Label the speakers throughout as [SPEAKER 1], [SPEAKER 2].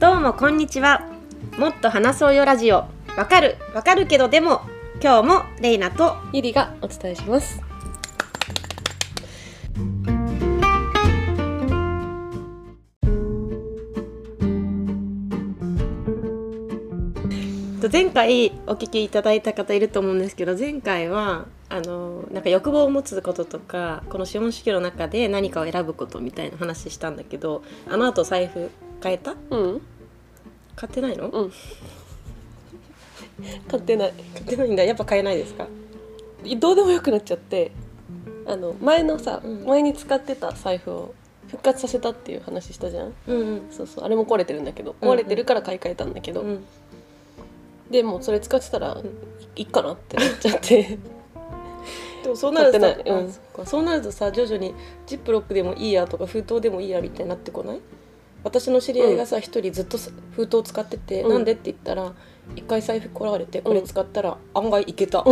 [SPEAKER 1] どうもこんにちは。もっと話そうよラジオ。わかる。わかるけどでも今日もレイナと
[SPEAKER 2] ゆりがお伝えします。
[SPEAKER 1] 前回お聞きいただいた方いると思うんですけど前回はあのなんか欲望を持つこととかこの資本主義の中で何かを選ぶことみたいな話したんだけどあの後財布変えた？
[SPEAKER 2] うん、
[SPEAKER 1] 買ってないの？
[SPEAKER 2] うん。買ってない。
[SPEAKER 1] 買ってないんだ。やっぱ買えないですか？
[SPEAKER 2] どうでもよくなっちゃって、あの前のさ、
[SPEAKER 1] うん。
[SPEAKER 2] 前に使ってた財布を復活させたっていう話したじゃん？
[SPEAKER 1] うんうん。
[SPEAKER 2] そうそう、あれも壊れてるんだけど、
[SPEAKER 1] うんうん。
[SPEAKER 2] 壊れてるから買い替えたんだけど、
[SPEAKER 1] うん。
[SPEAKER 2] でもうそれ使ってたら、いいっかなってなっちゃって。
[SPEAKER 1] でもそうなると
[SPEAKER 2] 買ってない。うん。
[SPEAKER 1] そうなるとさ徐々にジップロックでもいいやとか封筒でもいいやみたいになってこない？私の知り合いがさ一、人ずっとさ封筒使ってて、
[SPEAKER 2] うん。
[SPEAKER 1] なんでって言ったら一回財布壊れてこれ使ったら案外いけた、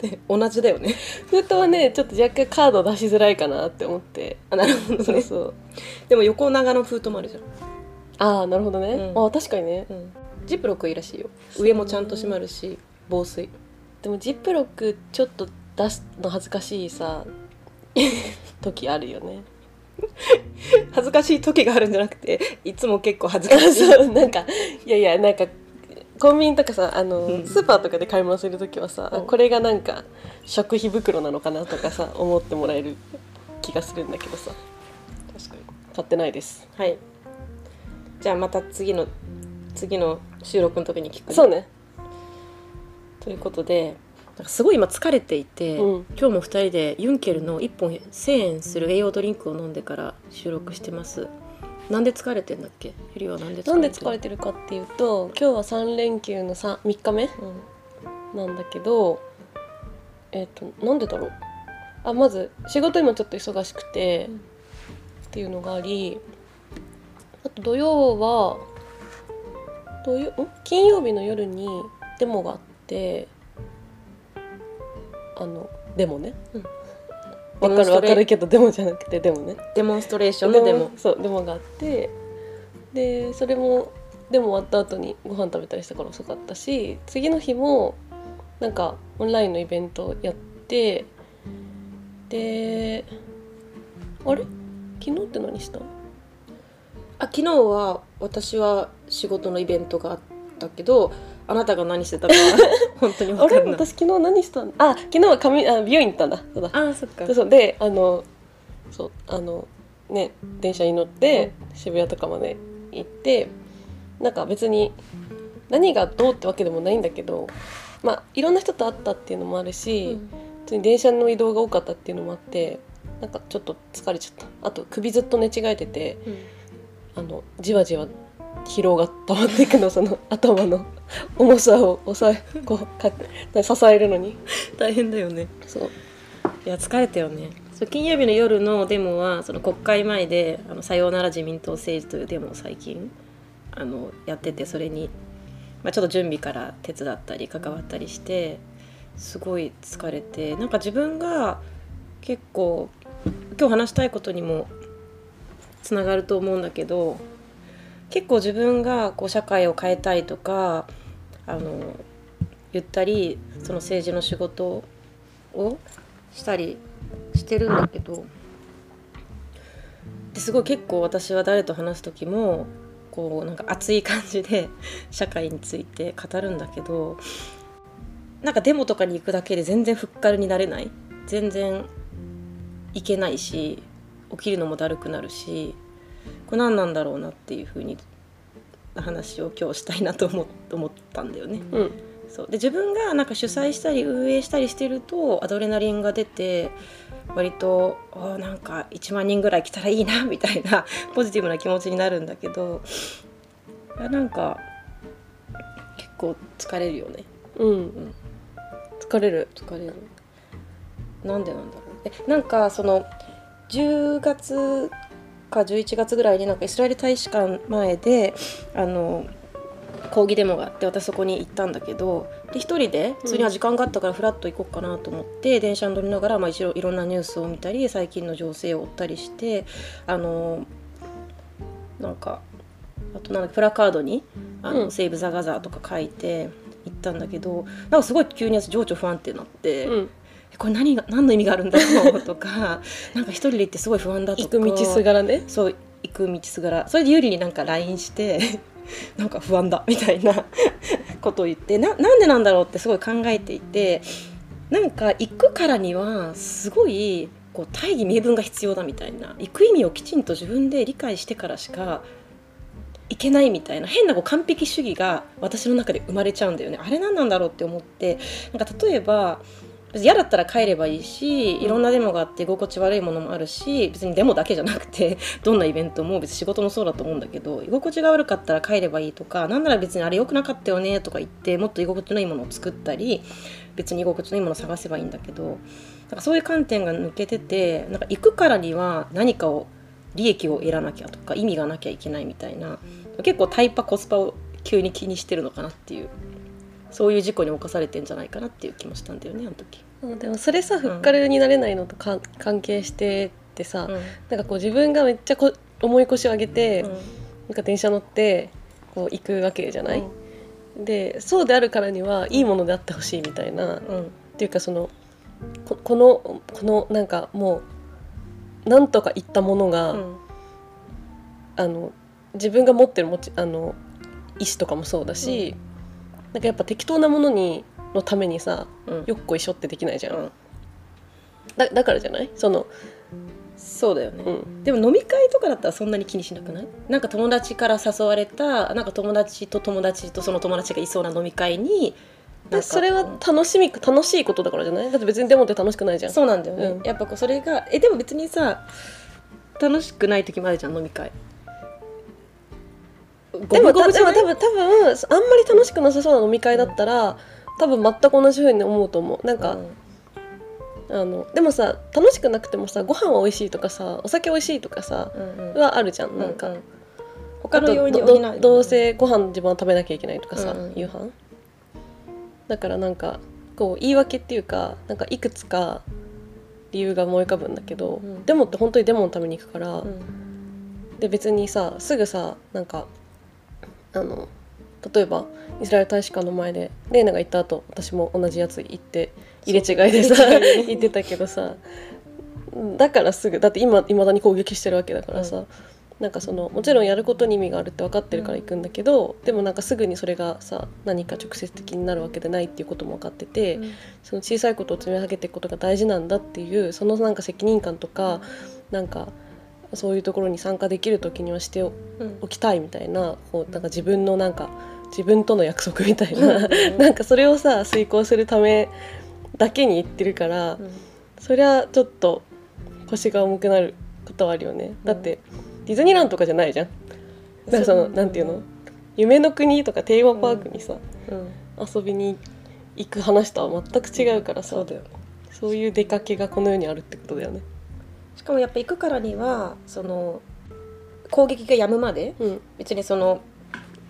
[SPEAKER 1] で 同じだよね。
[SPEAKER 2] 封筒はね、ちょっと若干カード出しづらいかなって思って。
[SPEAKER 1] あなるほどね。
[SPEAKER 2] そうそう。
[SPEAKER 1] でも横長の封筒もあるじゃん、
[SPEAKER 2] ああ、なるほどね。
[SPEAKER 1] うん。
[SPEAKER 2] ああ、確かにね。
[SPEAKER 1] うん、ジップロックいいらしいよ。上もちゃんと閉まるし防水。
[SPEAKER 2] でもジップロックちょっと出すの恥ずかしいさ時あるよね
[SPEAKER 1] 恥ずかしい時があるんじゃなくていつも結構恥ずかしい。
[SPEAKER 2] そうなんかいやいやなんかコンビニとかさあの、
[SPEAKER 1] うん。
[SPEAKER 2] スーパーとかで買い物する時はさ、
[SPEAKER 1] うん。
[SPEAKER 2] これがなんか食費袋なのかなとかさ思ってもらえる気がするんだけどさ。
[SPEAKER 1] 確かに。
[SPEAKER 2] 買ってないです。
[SPEAKER 1] はい。じゃあまた次の次の収録の時に聞くね。
[SPEAKER 2] そうね。
[SPEAKER 1] ということですごい今疲れていて、
[SPEAKER 2] うん。
[SPEAKER 1] 今日も2人でユンケルの1本1,000円する栄養ドリンクを飲んでから収録してます。なんで疲れてんだっけ？ゆりはなんで疲れて
[SPEAKER 2] なんで疲れてるかっていうと今日は3連休の 3, 3日目？
[SPEAKER 1] うん。
[SPEAKER 2] なんだけどえっ、となんでだろう？あまず仕事今ちょっと忙しくて、
[SPEAKER 1] うん。
[SPEAKER 2] っていうのがありあと土曜は土曜ん？金曜日の夜にデモがあってあのデモね。
[SPEAKER 1] うん。
[SPEAKER 2] わ、かるわかるけどデモじゃなくてデモね。
[SPEAKER 1] デモンストレーションのデモ。
[SPEAKER 2] そうデモがあって。でそれもデモ終わった後にご飯食べたりしたから遅かったし次の日もなんかオンラインのイベントやってであれ？昨日って何した？
[SPEAKER 1] あ昨日は私は仕事のイベントがあったけどあなたが何してたかは 本当に
[SPEAKER 2] あ
[SPEAKER 1] 分かんない。
[SPEAKER 2] れ私昨日何したんあ昨日は髪あ美容院行ったんだ。そうだ。
[SPEAKER 1] あそっか。
[SPEAKER 2] そうそう。であのそうあのね電車に乗って渋谷とかまで行ってなんか別に何がどうってわけでもないんだけどまあいろんな人と会ったっていうのもあるし、普通に電車の移動が多かったっていうのもあってなんかちょっと疲れちゃった。あと首ずっと寝違えてて
[SPEAKER 1] うん。
[SPEAKER 2] あのじわじわ疲労が溜まっていくのその頭の重さを抑えこうか支えるのに。
[SPEAKER 1] 大変だよね。
[SPEAKER 2] そう。
[SPEAKER 1] いや疲れたよね。そう金曜日の夜のデモはその国会前で「あのさようなら自民党政治」というデモを最近あのやっててそれに、まあ、ちょっと準備から手伝ったり関わったりしてすごい疲れてなんか自分が結構今日話したいことにもつながると思うんだけど結構自分がこう社会を変えたいとかあの言ったりその政治の仕事をしたりしてるんだけどですごい結構私は誰と話す時もこうなんか熱い感じで社会について語るんだけどなんかデモとかに行くだけで全然ふっかるになれない。全然行けないし起きるのもだるくなるしこれ何なんだろうなっていうふうに話を今日したいなと思思ったんだよね。
[SPEAKER 2] うん。
[SPEAKER 1] そう。で自分がなんか主催したり運営したりしてるとアドレナリンが出て割とあーなんか1万人ぐらい来たらいいなみたいな ポジティブな気持ちになるんだけどあなんか結構疲れるよね。
[SPEAKER 2] うん、疲れる。
[SPEAKER 1] 疲れる。なんでなんだろう。えなんかその10月か11月ぐらいになんかイスラエル大使館前であの抗議デモがあって私そこに行ったんだけどで一人で普通には時間があったからフラッと行こうかなと思って、電車に乗りながら、まあ、一応いろんなニュースを見たり最近の情勢を追ったりしてあのなんかあとなんかプラカードに「あの
[SPEAKER 2] うん。
[SPEAKER 1] セーブ・ザ・ガザー」とか書いて行ったんだけどなんかすごい急に私情緒不安定になって、
[SPEAKER 2] うん。
[SPEAKER 1] えこれ何が何の意味があるんだろう？とか なんか一人で行ってすごい不安だとか。
[SPEAKER 2] 行く道すがらね。
[SPEAKER 1] そう行く道すがら。それでゆりになんか LINE して なんか不安だみたいな ことを言ってななんでなんだろうってすごい考えていてなんか行くからにはすごいこう大義名分が必要だみたいな。行く意味をきちんと自分で理解してからしかいけないみたいな。変なこう完璧主義が私の中で生まれちゃうんだよね。あれ何なんだろうって思って。なんか例えば嫌だったら帰ればいいしいろんなデモがあって居心地悪いものもあるし別にデモだけじゃなくて どんなイベントも別に仕事もそうだと思うんだけど居心地が悪かったら帰ればいいとかなんなら別にあれ良くなかったよねとか言ってもっと居心地のいいものを作ったり別に居心地のいいものを探せばいいんだけどなんかそういう観点が抜けててなんか行くからには何かを利益を得らなきゃとか意味がなきゃいけないみたいな結構タイパコスパを急に気にしてるのかなっていうそういう事故に侵されてんじゃないかなっていう気もしたんだよねあの時。
[SPEAKER 2] うんでもそれさふっかるになれないのとか関係してってさ、
[SPEAKER 1] うん。
[SPEAKER 2] なんかこう自分がめっちゃこ重い腰を上げて、
[SPEAKER 1] うん。
[SPEAKER 2] なんか電車乗ってこう行くわけじゃない、でそうであるからにはいいものであってほしいみたいな、っ
[SPEAKER 1] うん。
[SPEAKER 2] ていうかそのここのこのなんかもうなんとかいったものが、
[SPEAKER 1] うん。
[SPEAKER 2] あの自分が持ってるもちあの意思とかもそうだし、なんかやっぱ適当なものにのためにさ
[SPEAKER 1] うん。
[SPEAKER 2] よっこいしょってできないじゃん、
[SPEAKER 1] うん
[SPEAKER 2] だだからじゃない？その、
[SPEAKER 1] そうだよね、
[SPEAKER 2] うん、
[SPEAKER 1] でも飲み会とかだったらそんなに気にしなくない？なんか友達から誘われたなんか友達と友達とその友達がいそうな飲み会に
[SPEAKER 2] それは楽しみ楽しいことだからじゃない？だって別にデモって楽しくないじゃん。
[SPEAKER 1] そうなんだよね、
[SPEAKER 2] うん。
[SPEAKER 1] やっぱこうそれがえでも別にさ楽しくない時もあるじゃん飲み会
[SPEAKER 2] でもた
[SPEAKER 1] ゴブゴブじゃない？
[SPEAKER 2] でも多分多分あんまり楽しくなさそうな飲み会だったら、多分全く同じふうに思うと思う。なんか、あのでもさ楽しくなくてもさご飯は美味しいとかさお酒美味しいとかさ、
[SPEAKER 1] うんうん。
[SPEAKER 2] はあるじゃんなんか、
[SPEAKER 1] うう他の要因に
[SPEAKER 2] あと
[SPEAKER 1] 補う。
[SPEAKER 2] どどうせご飯自分は食べなきゃいけないとかさ、
[SPEAKER 1] うんうん。
[SPEAKER 2] 夕飯？だからなんかこう言い訳っていうかなんかいくつか理由が思い浮かぶんだけど、
[SPEAKER 1] うん。
[SPEAKER 2] デモって本当にデモのために行くから、
[SPEAKER 1] うん。
[SPEAKER 2] で別にさすぐさなんかあの例えばイスラエル大使館の前でレイナが行った後私も同じやつ行って入れ違いでさ
[SPEAKER 1] そう。入れ違いで
[SPEAKER 2] 言ってたけどさだからすぐだって今いまだに攻撃してるわけだからさ、
[SPEAKER 1] う
[SPEAKER 2] なんかそのもちろんやることに意味があるって分かってるから行くんだけど、でもなんかすぐにそれがさ何か直接的になるわけでないっていうことも分かってて、その小さいことを積み上げていくことが大事なんだっていうそのなんか責任感とかなんかそういうところに参加できる時にはしておきたいみたいなこうなんか自分のなんか自分との約束みたいな、
[SPEAKER 1] うん。
[SPEAKER 2] なんかそれをさ遂行するためだけに言ってるから、
[SPEAKER 1] うん。
[SPEAKER 2] そりゃちょっと腰が重くなることはあるよね。だってディズニーランドとかじゃないじゃん。なんかそのなんていうの？夢の国とかテーマパークにさ、
[SPEAKER 1] うん。
[SPEAKER 2] 遊びに行く話とは全く違うからさ
[SPEAKER 1] そうだよ。ね
[SPEAKER 2] そういう出かけがこの世にあるってことだよね。
[SPEAKER 1] しかもやっぱ行くからにはその攻撃がやむまで
[SPEAKER 2] うん。
[SPEAKER 1] 別にその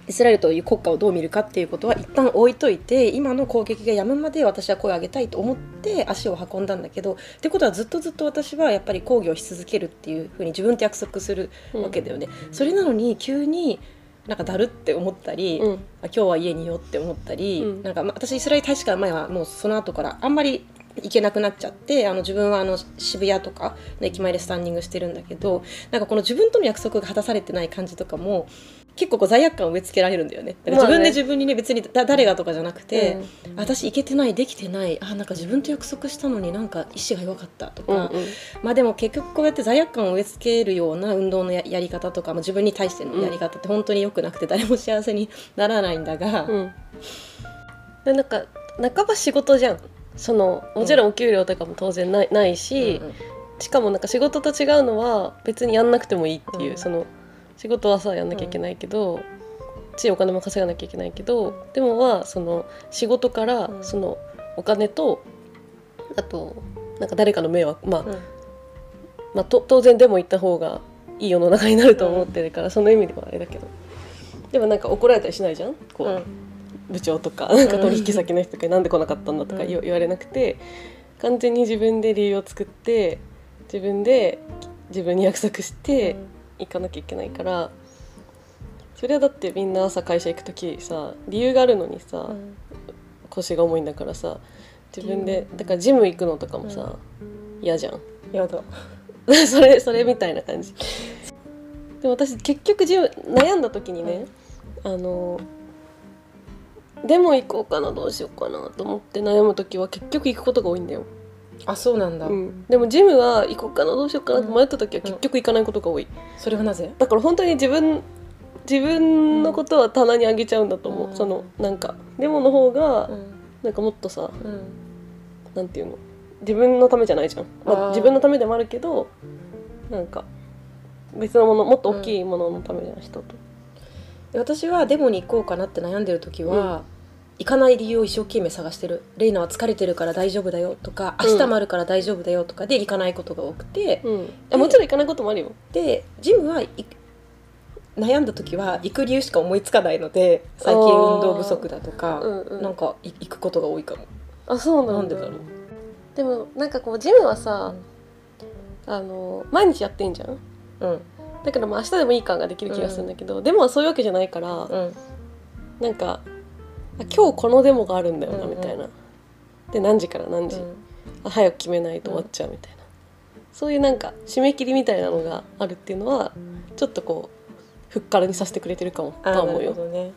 [SPEAKER 1] イスラエルという国家をどう見るかっていうことは一旦置いといて今の攻撃がやむまで私は声を上げたいと思って足を運んだんだけどってことはずっとずっと私はやっぱり抗議をし続けるっていうふうに自分と約束するわけだよね。それなのに急になんかだるって思ったり、
[SPEAKER 2] うん。
[SPEAKER 1] あ今日は家にいようって思ったり、
[SPEAKER 2] うん。
[SPEAKER 1] なんかまあ私イスラエル大使館前はもうその後からあんまり行けなくなっちゃってあの自分はあの渋谷とかの駅前でスタンディングしてるんだけどなんかこの自分との約束が果たされてない感じとかも結構こう罪悪感を植え付けられるんだよね。だから自分で自分にね別にだ誰がとかじゃなくて、
[SPEAKER 2] うん。
[SPEAKER 1] 私行けてないできてないあなんか自分と約束したのになんか意志が弱かったとか、
[SPEAKER 2] うんうん。
[SPEAKER 1] まあでも結局こうやって罪悪感を植え付けるような運動のややり方とか、まあ、自分に対してのやり方って本当に良くなくて誰も幸せにならないんだが、
[SPEAKER 2] うん、でなんか半ば仕事じゃんそのもちろんお給料とかも当然ないないし、
[SPEAKER 1] うんうん。
[SPEAKER 2] しかもなんか仕事と違うのは別にやんなくてもいいっていう、
[SPEAKER 1] うん。
[SPEAKER 2] その仕事はさやんなきゃいけないけど、しお金も稼がなきゃいけないけどでもはその仕事から
[SPEAKER 1] うん。
[SPEAKER 2] そのお金とあとなんか誰かの迷惑まあ、
[SPEAKER 1] うん。
[SPEAKER 2] まあ、と当然でも行った方がいい世の中になると思ってるから、その意味ではあれだけど。でもなんか怒られたりしないじゃん？こう、
[SPEAKER 1] うん
[SPEAKER 2] 部長とかなんか取引先の人とかになんで来なかったんだとか言,、われなくて完全に自分で理由を作って自分で自分に約束して行かなきゃいけないからそれはだってみんな朝会社行く時さ理由があるのにさ、
[SPEAKER 1] うん。
[SPEAKER 2] 腰が重いんだからさ自分でだからジム行くのとかもさ嫌、じゃん。
[SPEAKER 1] やだ。
[SPEAKER 2] それそれみたいな感じ。でも私結局ジム悩んだ時にね、あのでも行こうかなどうしようかなと思って悩む時は結局行くことが多いんだよ、
[SPEAKER 1] あそうなんだ、
[SPEAKER 2] うん、でもジムは行こうかなどうしようかなと迷った時は結局行かないことが多い。
[SPEAKER 1] それはなぜ？
[SPEAKER 2] だから本当に自分自分のことは棚にあげちゃうんだと思う、
[SPEAKER 1] うん。
[SPEAKER 2] そのなんかでもの方が
[SPEAKER 1] うん。
[SPEAKER 2] なんかもっとさ
[SPEAKER 1] うん。
[SPEAKER 2] なんていうの？自分のためじゃないじゃん、まあ、
[SPEAKER 1] あー。
[SPEAKER 2] 自分のためでもあるけどなんか別のものもっと大きいもののためじゃん、人と。
[SPEAKER 1] で私はデモに行こうかなって悩んでる時は、行かない理由を一生懸命探してる「レイナは疲れてるから大丈夫だよ」とか「
[SPEAKER 2] うん。
[SPEAKER 1] 明日もあるから大丈夫だよ」とかで行かないことが多くて、
[SPEAKER 2] うん。あもちろん行かないこともあるよ。
[SPEAKER 1] でジムはい悩んだ時は行く理由しか思いつかないので最近運動不足だとか、
[SPEAKER 2] うんうん。
[SPEAKER 1] なんかい行くことが多いかも。
[SPEAKER 2] あそうなんだ。
[SPEAKER 1] なんでだろう。
[SPEAKER 2] でもなんかこうジムはさ、あの毎日やってんじゃん？
[SPEAKER 1] うん
[SPEAKER 2] だからまあ明日でもいい感ができる気がするんだけど、でもそういうわけじゃないから、
[SPEAKER 1] うん。
[SPEAKER 2] なんかあ今日このデモがあるんだよな
[SPEAKER 1] うんうん。
[SPEAKER 2] みたいな、で何時から何時、あ早く決めないと終わっちゃうみたいな、そういうなんか締め切りみたいなのがあるっていうのはちょっとこうふっからにさせてくれてるかもとは思うよ。
[SPEAKER 1] ね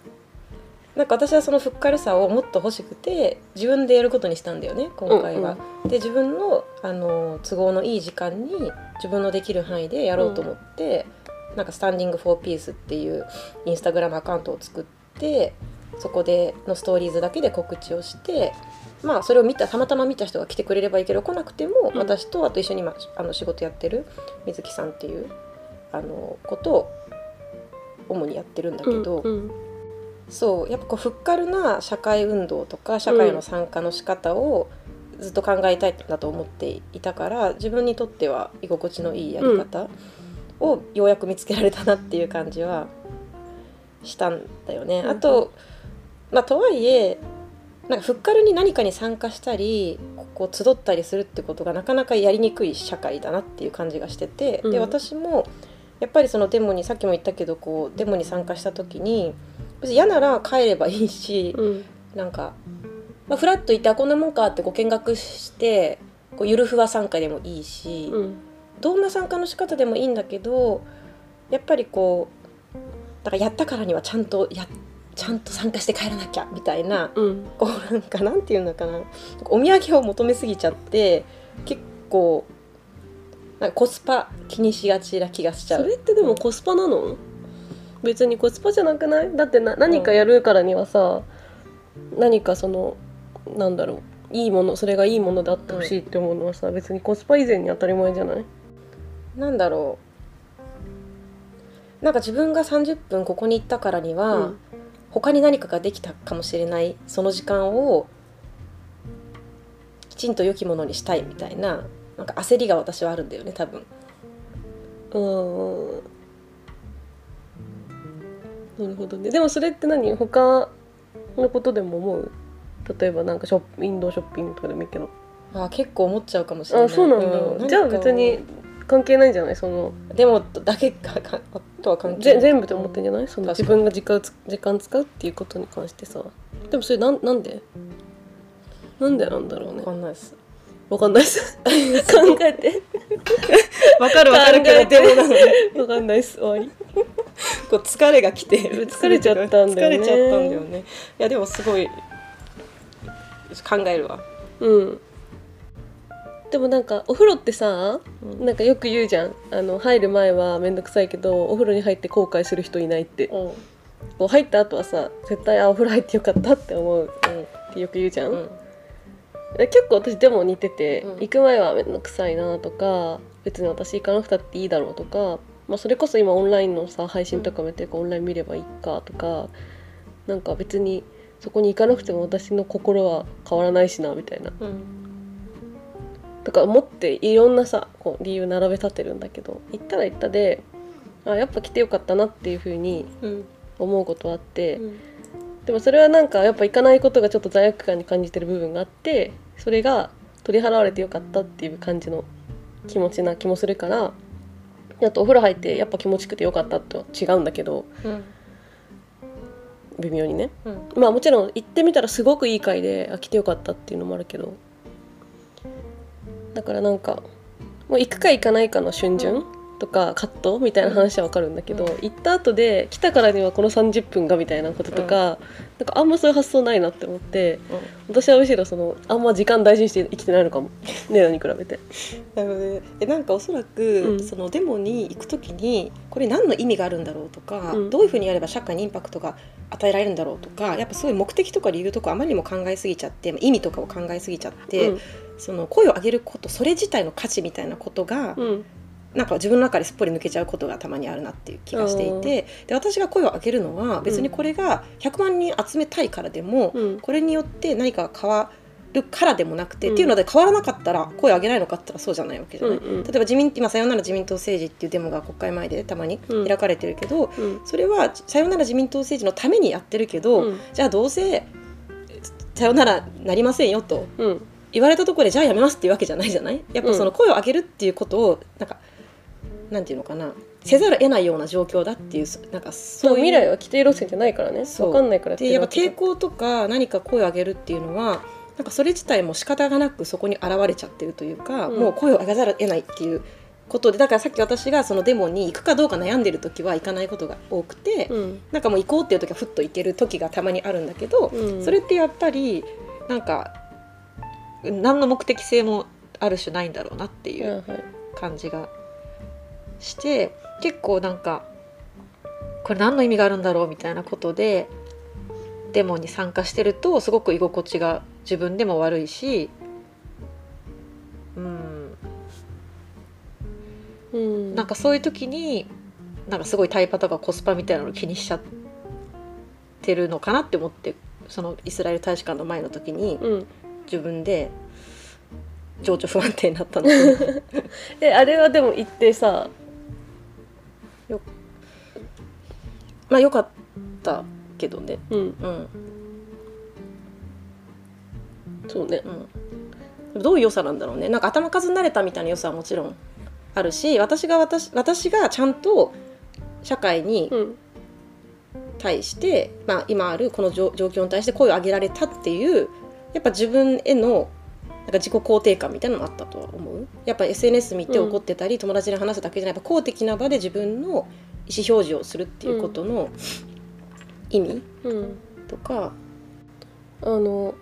[SPEAKER 1] なんか私はそのふっかるさをもっと欲しくて自分でやることにしたんだよね今回は。で自分のあの都合のいい時間に自分のできる範囲でやろうと思って、なんかスタンディング・フォー・ピースっていうインスタグラムアカウントを作ってそこでのストーリーズだけで告知をして。まあそれを見たたまたま見た人が来てくれればいいけど来なくても、
[SPEAKER 2] うん
[SPEAKER 1] 私とあと一緒に今あの仕事やってる水木さんっていうあのことを主にやってるんだけど、
[SPEAKER 2] うんうん
[SPEAKER 1] そうやっぱこうフッカルな社会運動とか社会の参加の仕方をずっと考えたいんだと思っていたから自分にとっては居心地のいいやり方をようやく見つけられたなっていう感じはしたんだよね。
[SPEAKER 2] うん
[SPEAKER 1] あと、まあ、とはいえなんかフッカルに何かに参加したりこう集ったりするってことがなかなかやりにくい社会だなっていう感じがしてて、で
[SPEAKER 2] うん。
[SPEAKER 1] 私もやっぱりそのデモにさっきも言ったけどこうデモに参加した時に別に嫌なら帰ればいいし、
[SPEAKER 2] うん。
[SPEAKER 1] なんか、まあ、フラッと行ってあこんなもんかってこう見学してこうゆるふわ参加でもいいし、
[SPEAKER 2] うん。
[SPEAKER 1] どんな参加の仕方でもいいんだけどやっぱりこうだからやったからにはちゃんとやちゃんと参加して帰らなきゃみたいな
[SPEAKER 2] うん。
[SPEAKER 1] こうなんかなんていうのかな。お土産を求めすぎちゃって結構なんかコスパ気にしがちな気がしちゃ
[SPEAKER 2] そうれってでもコスパなの？別にコスパじゃなくない？だってな何かやるからにはさ、何かそのなんだろういいものそれがいいものであってほしいって思うのはさ、別にコスパ以前に当たり前じゃない？
[SPEAKER 1] なんだろう。なんか自分が30分ここに行ったからには、
[SPEAKER 2] うん。
[SPEAKER 1] 他に何かができたかもしれないその時間をきちんと良きものにしたいみたいななんか焦りが私はあるんだよね多分。
[SPEAKER 2] うんなるほどね。でもそれって何？他のことでも思う？例えばなんかショップインドショッピングとかでもいいけど。
[SPEAKER 1] あ結構思っちゃうかもしれない。
[SPEAKER 2] あそうなんだ、
[SPEAKER 1] うん
[SPEAKER 2] じゃあ別に関係ないんじゃない？その
[SPEAKER 1] でもだけかかとは関係ない。
[SPEAKER 2] ぜ全部で思ってんじゃない？その
[SPEAKER 1] 確かに。
[SPEAKER 2] 自分が時間時間使うっていうことに関してさ。でもそれなんなんで？なんでなんだろうね。
[SPEAKER 1] わかんないです
[SPEAKER 2] わかんないです。考えて。
[SPEAKER 1] わかるわかるけど。でもなんか
[SPEAKER 2] わかんないです。終わり。
[SPEAKER 1] こう疲れが来て。る
[SPEAKER 2] 疲れちゃったんだよね。
[SPEAKER 1] 疲れちゃったんだよね。いやでもすごい考えるわ。
[SPEAKER 2] うん。でもなんかお風呂ってさ
[SPEAKER 1] うん。
[SPEAKER 2] なんかよく言うじゃん。あの入る前は面倒くさいけどお風呂に入って後悔する人いないって。こう入った後はさ絶対あお風呂入ってよかったって思うってよく言うじゃん、
[SPEAKER 1] うん。
[SPEAKER 2] え結構私でも似てて、
[SPEAKER 1] うん。
[SPEAKER 2] 行く前は面倒くさいなとか別に私行かなくたっていいだろうとか、まあ、それこそ今オンラインのさ配信とかもやってるからオンライン見ればいいかとかなんか別にそこに行かなくても私の心は変わらないしなみたいな。
[SPEAKER 1] うん。
[SPEAKER 2] とか思っていろんなさこう理由並べ立てるんだけど行ったら行ったであやっぱ来てよかったなっていう風に
[SPEAKER 1] うん。
[SPEAKER 2] 思うことはあって、
[SPEAKER 1] うん
[SPEAKER 2] でもそれはなんかやっぱ行かないことがちょっと罪悪感に感じてる部分があってそれが取り払われてよかったっていう感じの気持ちな気もするからあとお風呂入ってやっぱ気持ちよくてよかったとは違うんだけど
[SPEAKER 1] うん
[SPEAKER 2] 微妙にね。
[SPEAKER 1] うん。
[SPEAKER 2] まあもちろん行ってみたらすごくいい回であ来てよかったっていうのもあるけどだからなんかもう行くか行かないかの瞬順とかカットみたいな話は分かるんだけど、
[SPEAKER 1] うん。
[SPEAKER 2] 行った後で来たからにはこの30分がみたいなこととか、なんかあんまそういう発想ないなって思って私はむしろそのあんま時間大事にして生きてないのかも。ねなに比べて。
[SPEAKER 1] なるほどね。えなんかおそらく、
[SPEAKER 2] うん。
[SPEAKER 1] そのデモに行くときにこれ何の意味があるんだろうとか、
[SPEAKER 2] うん。
[SPEAKER 1] どういうふうにやれば社会にインパクトが与えられるんだろうとかやっぱそういう目的とか理由とかあまりにも考えすぎちゃって意味とかを考えすぎちゃって、
[SPEAKER 2] うん。
[SPEAKER 1] その声を上げることそれ自体の価値みたいなことが、
[SPEAKER 2] うん
[SPEAKER 1] なんか自分の中ですっぽり抜けちゃうことがたまにあるなっていう気がしていてで私が声を上げるのは別にこれが100万人集めたいからでも、
[SPEAKER 2] うん。
[SPEAKER 1] これによって何かが変わるからでもなくて、
[SPEAKER 2] うん。
[SPEAKER 1] っていうので変わらなかったら声を上げないのかって言ったらそうじゃないわけじゃない。
[SPEAKER 2] うんうん
[SPEAKER 1] 例えば自民今さよなら自民党政治っていうデモが国会前でたまに
[SPEAKER 2] うん。
[SPEAKER 1] 開かれてるけど、
[SPEAKER 2] うん。
[SPEAKER 1] それはさよなら自民党政治のためにやってるけど、
[SPEAKER 2] うん。
[SPEAKER 1] じゃあどうせさよならなりませんよと
[SPEAKER 2] うん。
[SPEAKER 1] 言われたところでじゃあやめますっていうわけじゃないじゃない？やっぱその声を上げるっていうことをなんかなんていうのかなせざるを得ないような状況だっていうなんか
[SPEAKER 2] そう
[SPEAKER 1] いう
[SPEAKER 2] 未来は規定路線じゃないからね。分かんないからやって
[SPEAKER 1] でやっぱ抵抗とか何か声を上げるっていうのはなんかそれ自体も仕方がなくそこに現れちゃってるというか、
[SPEAKER 2] うん。
[SPEAKER 1] もう声を上げざるを得ないっていうことでだからさっき私がそのデモに行くかどうか悩んでる時は行かないことが多くて、
[SPEAKER 2] うん。
[SPEAKER 1] なんかもう行こうっていう時はふっと行ける時がたまにあるんだけど、
[SPEAKER 2] うん。
[SPEAKER 1] それってやっぱりなんか何の目的性もある種ないんだろうなっていう
[SPEAKER 2] はいはい。
[SPEAKER 1] 感じがして結構なんかこれ何の意味があるんだろうみたいなことでデモに参加してるとすごく居心地が自分でも悪いしうん。
[SPEAKER 2] うん。
[SPEAKER 1] なんかそういう時になんかすごいタイパとかコスパみたいなのを気にしちゃってるのかなって思ってそのイスラエル大使館の前の時に
[SPEAKER 2] うん。
[SPEAKER 1] 自分で情緒不安定になったの。
[SPEAKER 2] えあれはでも行ってさ
[SPEAKER 1] まあよかったけどね。
[SPEAKER 2] うん。
[SPEAKER 1] うん。
[SPEAKER 2] そうね。
[SPEAKER 1] うん、どういう良さなんだろうね。なんか頭数になれたみたいな良さはもちろんあるし私が私私がちゃんと社会に
[SPEAKER 2] うん。
[SPEAKER 1] 対して、まあ、今あるこの状状況に対して声を上げられたっていうやっぱ自分へのなんか自己肯定感みたいなのもあったとは思う。やっぱ SNS 見て怒ってたり、友達に話すだけじゃないやっぱ公的な場で自分の意思表示をするっていうことの意味
[SPEAKER 2] うん
[SPEAKER 1] とか、
[SPEAKER 2] あの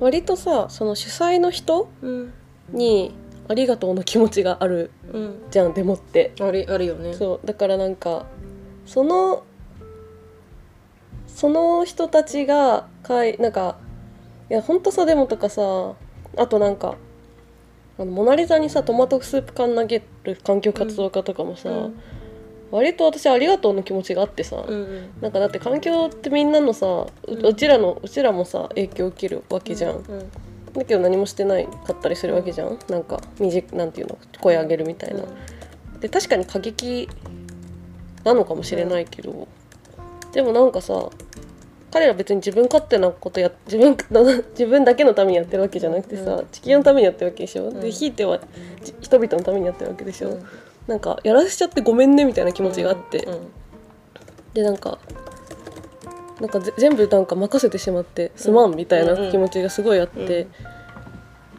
[SPEAKER 2] 割とさその主催の人
[SPEAKER 1] うん。
[SPEAKER 2] にありがとうの気持ちがある
[SPEAKER 1] うん、
[SPEAKER 2] じゃんデモって。
[SPEAKER 1] あるあるよね。
[SPEAKER 2] そう。だからなんかそのその人たちがかいなんかいやほんとさデモとかさあとなんかあのモナ・リザにさトマトスープ缶投げる環境活動家とかもさ、
[SPEAKER 1] うん
[SPEAKER 2] 割と私ありがとうの気持ちがあってさ、
[SPEAKER 1] うんうん。
[SPEAKER 2] なんかだって環境ってみんなのさう,、
[SPEAKER 1] うん。
[SPEAKER 2] うちらのうちらもさ影響を受けるわけじゃん、
[SPEAKER 1] うん
[SPEAKER 2] だけど何もしてないかったりするわけじゃん。なんか短なんていうの声上げるみたいな、で確かに過激なのかもしれないけど、でもなんかさ彼ら別に自分勝手なことや自分 自分だけのためにやってるわけじゃなくてさ、
[SPEAKER 1] うん
[SPEAKER 2] 地球のためにやってるわけでしょ、
[SPEAKER 1] うん。
[SPEAKER 2] でひいてはじ人々のためにやってるわけでしょ、
[SPEAKER 1] うん
[SPEAKER 2] なんかやらせちゃってごめんねみたいな気持ちがあって、
[SPEAKER 1] うん
[SPEAKER 2] でなんかなんかぜ全部なんか任せてしまってすまんみたいな気持ちがすごいあって、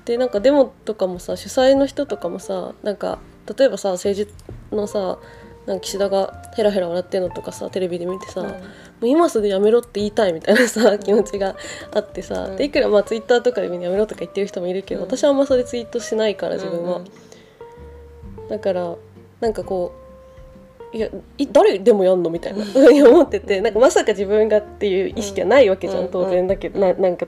[SPEAKER 2] でなんかデモとかもさ主催の人とかもさなんか例えばさ政治のさなんか岸田がヘラヘラ笑ってんのとかさテレビで見てさ、もう今すぐやめろって言いたいみたいなさ気持ちがあってさ、
[SPEAKER 1] うん。
[SPEAKER 2] でいくらまあツイッターとかでみんなやめろとか言ってる人もいるけど、
[SPEAKER 1] うん。
[SPEAKER 2] 私はあんまそれツイートしないから自分は、
[SPEAKER 1] うん。
[SPEAKER 2] だからなんかこういやい誰でもやんのみたいな思っててなんかまさか自分がっていう意識はないわけじゃん、
[SPEAKER 1] うん。
[SPEAKER 2] 当然だけどななんか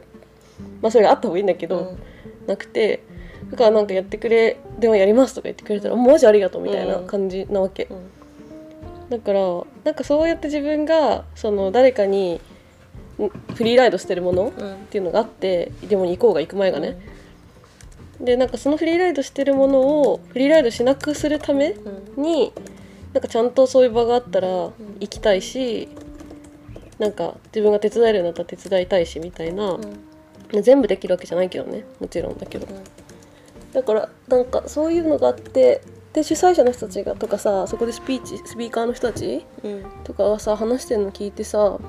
[SPEAKER 2] まあそれがあった方がいいんだけど、
[SPEAKER 1] うん。
[SPEAKER 2] なくてだからなんかやってくれでもやりますとか言ってくれたらマジありがとうみたいな感じなわけ、
[SPEAKER 1] うん。
[SPEAKER 2] だからなんかそうやって自分がその誰かにんフリーライドしてるものっ
[SPEAKER 1] うん。
[SPEAKER 2] ていうのがあってデモに行こうが行く前がね、でなんかそのフリーライドしてるものをフリーライドしなくするため
[SPEAKER 1] うん。
[SPEAKER 2] になんかちゃんとそういう場があったら行きたいし、なんか自分が手伝えるようになったら手伝いたいしみたいな、全部できるわけじゃないけどねもちろんだけど、だからなんかそういうのがあってで主催者の人たちがとかさそこでスピーチスピーカーの人たち
[SPEAKER 1] うん。
[SPEAKER 2] とかがさ話してるの聞いてさ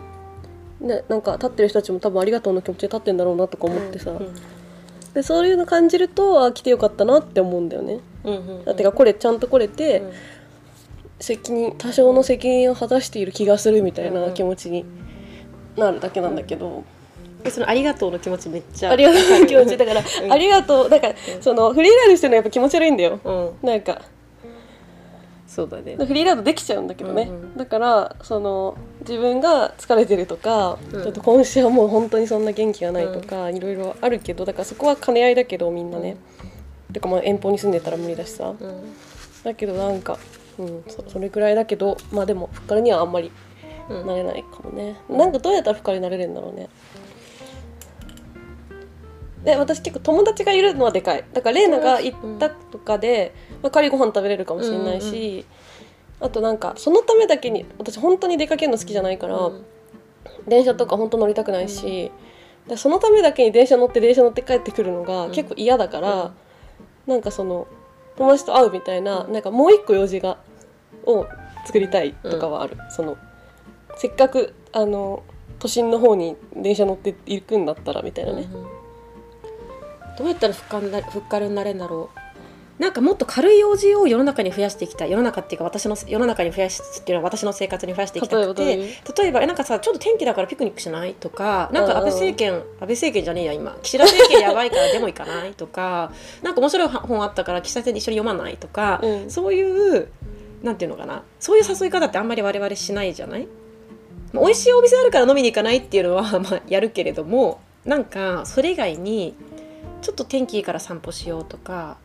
[SPEAKER 2] ね、なんか立ってる人たちも多分ありがとうの気持ちで立ってんだろうなとか思ってさ、
[SPEAKER 1] うん
[SPEAKER 2] でそういうの感じるとあ来てよかったなって思うんだよね。
[SPEAKER 1] うんうん
[SPEAKER 2] だってかこれちゃんと来れて、
[SPEAKER 1] うん。
[SPEAKER 2] 責任多少の責任を果たしている気がするみたい
[SPEAKER 1] うん
[SPEAKER 2] な気持ちになるだけなんだけど、
[SPEAKER 1] でそのありがとうの気持ちめっちゃ
[SPEAKER 2] ありがとうの気持ち。だから、
[SPEAKER 1] うん。
[SPEAKER 2] ありがとうだから、そのフリーライドしてるのはやっぱ気持ち悪いんだよ。
[SPEAKER 1] うん。
[SPEAKER 2] なんか。
[SPEAKER 1] そうだね。
[SPEAKER 2] フリーライドできちゃうんだけどね、
[SPEAKER 1] うんうん。
[SPEAKER 2] だからその自分が疲れてるとか、
[SPEAKER 1] うん。
[SPEAKER 2] ちょっと今週はもう本当にそんな元気がないとか、いろいろあるけどだからそこは兼ね合いだけどみんなね、てかまあ遠方に住んでたら無理だしさ、
[SPEAKER 1] うん。
[SPEAKER 2] だけどなんか、うん、そそれくらいだけどまあでもふっかるにはあんまり
[SPEAKER 1] うん。
[SPEAKER 2] なれないかもね、なんかどうやったらふっかるになれるんだろうね。で私結構友達がいるのはでかい。だからレイナが行ったとかで、まあ、仮ご飯食べれるかもしれないし、あとなんかそのためだけに私本当に出かけるの好きじゃないから、
[SPEAKER 1] うん。
[SPEAKER 2] 電車とか本当乗りたくないし、でそのためだけに電車乗って電車乗って帰ってくるのが結構嫌だから、なんかその友達と会うみたいななんかもう一個用事がを作りたいとかはある、そのせっかくあの都心の方に電車乗って行くんだったらみたいなね、
[SPEAKER 1] うんどうやったらふっかるになふっかるになれるんだろうなんかもっと軽い用事を世の中に増やしていきたい。世の中っていうか私の世の中に増やしっていうのは私の生活に増やしていきたくて。例えばえなんかさちょっと天気だからピクニックしないとかなんか
[SPEAKER 2] うん。うん
[SPEAKER 1] 安倍政権安倍政権じゃねえや今。岸田政権やばいからデモ行かないとか なんか面白い本あったから岸田先生で一緒に読まないとか、
[SPEAKER 2] うん。
[SPEAKER 1] そういうなんていうのかな。そういう誘い方ってあんまり我々しないじゃない？まあ美味しいお店あるから飲みに行かないっていうのはまあやるけれどもなんかそれ以外にちょっと天気いいから散歩しようとか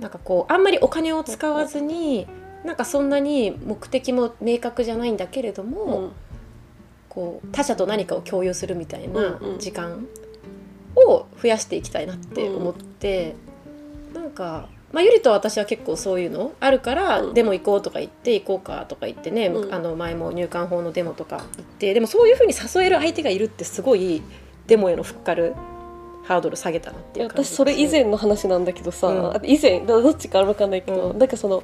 [SPEAKER 1] なんかこうあんまりお金を使わずになんかそんなに目的も明確じゃないんだけれども、
[SPEAKER 2] うん。
[SPEAKER 1] こう他者と何かを共有するみたいな
[SPEAKER 2] うんうん。
[SPEAKER 1] 時間を増やしていきたいなって思って、なんか、まあ、ゆりと私は結構そういうのあるから、
[SPEAKER 2] うん。
[SPEAKER 1] デモ行こうとか言って行こうかとか言ってね、
[SPEAKER 2] うん。
[SPEAKER 1] あの前も入管法のデモとか行ってでもそういうふうに誘える相手がいるってすごいデモへのふっかるハードル下げたなっていう
[SPEAKER 2] 私それ以前の話なんだけどさ、
[SPEAKER 1] うん。
[SPEAKER 2] あ以前どどっちか分かんないけど、
[SPEAKER 1] うん。
[SPEAKER 2] なんかその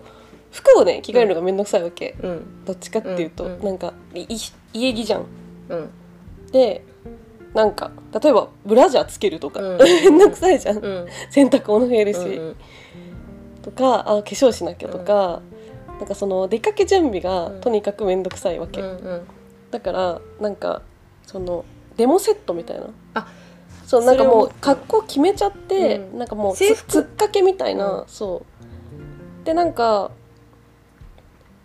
[SPEAKER 2] 服をね着替えるのがめんどくさいわけ、
[SPEAKER 1] うん。
[SPEAKER 2] どっちかっていうと、
[SPEAKER 1] うんうん
[SPEAKER 2] なんかい家着じゃん。
[SPEAKER 1] うん。
[SPEAKER 2] でなんか例えばブラジャーつけるとか、
[SPEAKER 1] うん。
[SPEAKER 2] めんどくさいじゃん、
[SPEAKER 1] うん。
[SPEAKER 2] 洗濯物増えるし、
[SPEAKER 1] うん
[SPEAKER 2] とかあ化粧しなきゃとか、なんかその出かけ準備が
[SPEAKER 1] うん。
[SPEAKER 2] とにかくめんどくさいわけ、
[SPEAKER 1] うんうん。
[SPEAKER 2] だからなんかそのデモセットみたいな。
[SPEAKER 1] あ
[SPEAKER 2] そうなんかもう格好決めちゃって、
[SPEAKER 1] うん。
[SPEAKER 2] なんかもうつ
[SPEAKER 1] 制服。
[SPEAKER 2] つっかけみたいな、
[SPEAKER 1] うん。
[SPEAKER 2] そう。でなんか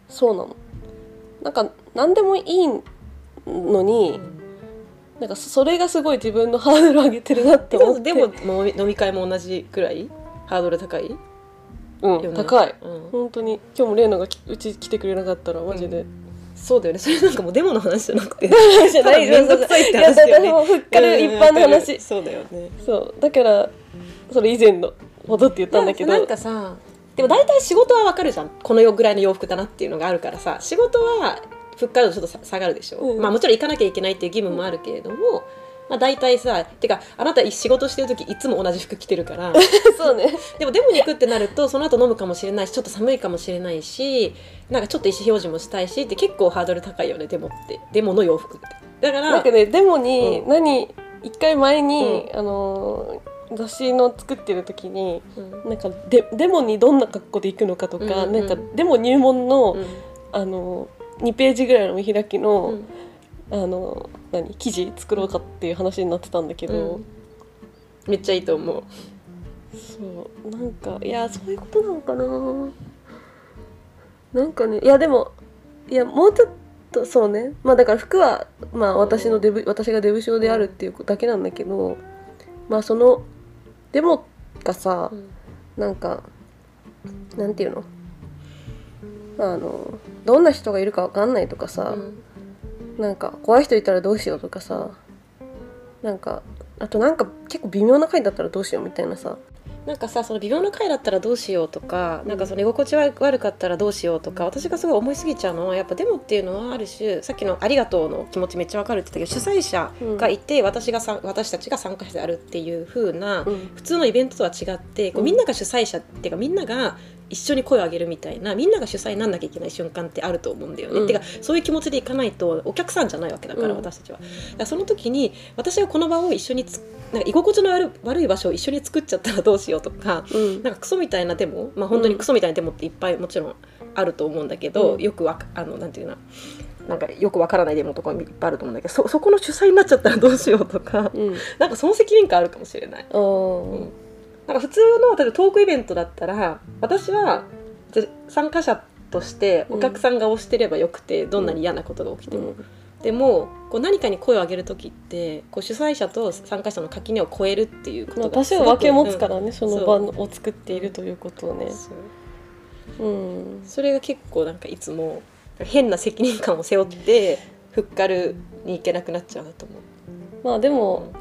[SPEAKER 2] そうなの。なんか何でもいいのに、なんかそれがすごい自分のハードル上げてるなって思って。
[SPEAKER 1] でも飲み会も同じくらい？ハードル高い？
[SPEAKER 2] うん、
[SPEAKER 1] よね。
[SPEAKER 2] 高い。
[SPEAKER 1] うん。
[SPEAKER 2] 本当に。今日もレイナがきうち来てくれなかったらマジで、
[SPEAKER 1] そうだよね。それなんかもうデモの話じゃなくて。
[SPEAKER 2] じゃない
[SPEAKER 1] ただめんどくさいって
[SPEAKER 2] いや
[SPEAKER 1] 話だよね
[SPEAKER 2] だからもうふっかる一般の
[SPEAKER 1] うん
[SPEAKER 2] 話、
[SPEAKER 1] そうだよね。
[SPEAKER 2] そう。だからそれ以前のことって言ったんだけど。
[SPEAKER 1] なんかさでも大体仕事はわかるじゃん。このぐらいの洋服だなっていうのがあるからさ。仕事は物価度ちょっとさ下がるでしょ、
[SPEAKER 2] うん。
[SPEAKER 1] まあもちろん行かなきゃいけないっていう義務もあるけれども、まあ、大体さてかあなた仕事してる時いつも同じ服着てるから。
[SPEAKER 2] そうね。
[SPEAKER 1] でもデモに行くってなるとその後飲むかもしれないしちょっと寒いかもしれないしなんかちょっと意思表示もしたいしって結構ハードル高いよねデモって。デモの洋服って。だから
[SPEAKER 2] なんかねデモに
[SPEAKER 1] うん。
[SPEAKER 2] 何一回前に、あのー雑誌の作ってる時に
[SPEAKER 1] うん。
[SPEAKER 2] なんかデデモにどんな格好で行くのかとか、
[SPEAKER 1] うんうん
[SPEAKER 2] なんかデモ入門の、
[SPEAKER 1] うん。
[SPEAKER 2] あのー2ページぐらいの見開きの、
[SPEAKER 1] うん。
[SPEAKER 2] あのー何記事作ろうかっていう話になってたんだけど、
[SPEAKER 1] うん。めっちゃいいと思う。
[SPEAKER 2] そうなんかいやそういうことなのかな。なんかねいやでもいやもうちょっとそうね。まあだから服はまあ私のデブ私がデブ症であるっていうだけなんだけどまあそのデモがさなんかなんていうの？あのどんな人がいるかわかんないとかさ、なんか怖い人いたらどうしようとかさ。なんかあとなんか結構微妙な回だったらどうしようみたいなさ。
[SPEAKER 1] なんかさその微妙な回だったらどうしようとか、なんかその居心地悪悪かったらどうしようとか私がすごい思いすぎちゃうのはやっぱデモっていうのはある種さっきの「ありがとう」の気持ちめっちゃわかるって言ったけど主催者がいて、私がさ私たちが参加者であるっていう風な、
[SPEAKER 2] うん。
[SPEAKER 1] 普通のイベントとは違ってこうみんなが主催者っていうかみんなが一緒に声を上げるみたいなみんなが主催になんなきゃいけない瞬間ってあると思うんだよね。
[SPEAKER 2] うん。
[SPEAKER 1] てかそういう気持ちでいかないとお客さんじゃないわけだから、
[SPEAKER 2] うん。
[SPEAKER 1] 私たちは。だその時に私がこの場を一緒につなんか居心地の悪い悪い場所を一緒に作っちゃったらどうしようとか
[SPEAKER 2] うん。
[SPEAKER 1] なんかクソみたいなデモ、まあ、本当にクソみたいなデモっていっぱいもちろんあると思うんだけど、
[SPEAKER 2] うん。
[SPEAKER 1] よくわかあのなんていうのなんかよくわからないデモとかもいっぱいあると思うんだけどそそこの主催になっちゃったらどうしようとか
[SPEAKER 2] うん。
[SPEAKER 1] なんかその責任感あるかもしれない。
[SPEAKER 2] あー
[SPEAKER 1] なんか普通の例えばトークイベントだったら私はぜ参加者としてお客さんが推してればよくて、どんなに嫌なことが起きても、
[SPEAKER 2] うん。
[SPEAKER 1] でもこう何かに声を上げる時ってこう主催者と参加者の垣根を越えるっていうこと
[SPEAKER 2] まあ
[SPEAKER 1] が
[SPEAKER 2] 多少分け持つから
[SPEAKER 1] うん。
[SPEAKER 2] ね、その場を作っているということをね。
[SPEAKER 1] そう
[SPEAKER 2] うん。
[SPEAKER 1] それが結構なんかいつも変な責任感を背負ってフッカルに行けなくなっちゃうなと思う。
[SPEAKER 2] まあでも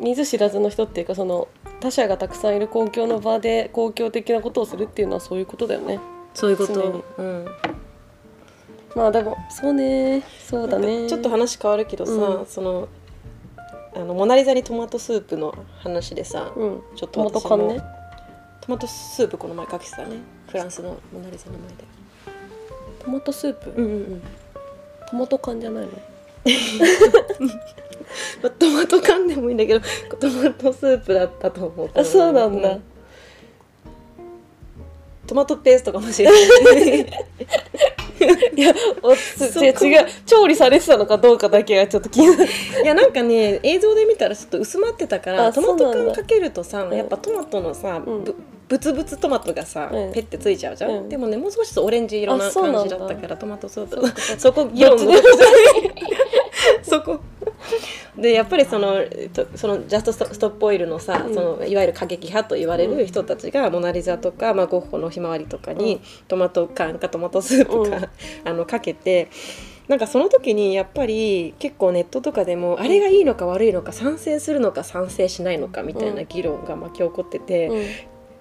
[SPEAKER 2] 見ず知らずの人っていうかその他者がたくさんいる公共の場で公共的なことをするっていうのはそういうことだよね。
[SPEAKER 1] そういうこと、うん、
[SPEAKER 2] まあでもそうね。そうだね。
[SPEAKER 1] ちょっと話変わるけどさ、
[SPEAKER 2] うん。
[SPEAKER 1] そのあのモナ・リザにトマトスープの話でさ、
[SPEAKER 2] うん。
[SPEAKER 1] ちょっ
[SPEAKER 2] トマ
[SPEAKER 1] と私も
[SPEAKER 2] ト缶ね。
[SPEAKER 1] トマトスープこの前かけてたね。フランスのモナ・リザの前で。
[SPEAKER 2] トマトスープ、
[SPEAKER 1] うんうんうん。
[SPEAKER 2] トマト缶じゃないの？
[SPEAKER 1] まあ、トマト缶でもいいんだけどトマトスープだったと思う。
[SPEAKER 2] あそうなんだ、
[SPEAKER 1] トマトペーストかもしれない。
[SPEAKER 2] いやおつ違う。調理されてたのかどうかだけがちょっと気になる。
[SPEAKER 1] いやなんかね映像で見たらちょっと薄まってたから
[SPEAKER 2] あ
[SPEAKER 1] トマト缶かけるとさ
[SPEAKER 2] うん。
[SPEAKER 1] やっぱトマトのさ、
[SPEAKER 2] うん。
[SPEAKER 1] ぶブツブツトマトがさ、
[SPEAKER 2] うん。
[SPEAKER 1] ペッてついちゃうじゃん、
[SPEAKER 2] うん。
[SPEAKER 1] でもねもう少しオレンジ色な感じだったからトマトソースそこ議論のそこでやっぱりそのとそのジャストストップオイルのさ、
[SPEAKER 2] うん。
[SPEAKER 1] そのいわゆる過激派と言われる人たちが、モナ・リザとか、まあ、ゴッホのひまわりとかに、
[SPEAKER 2] うん。
[SPEAKER 1] トマト缶かトマトスープか、あのかけてなんかその時にやっぱり結構ネットとかでも、あれがいいのか悪いのか賛成するのか賛成しないのかみたいな議論が巻き起こってて、
[SPEAKER 2] うん。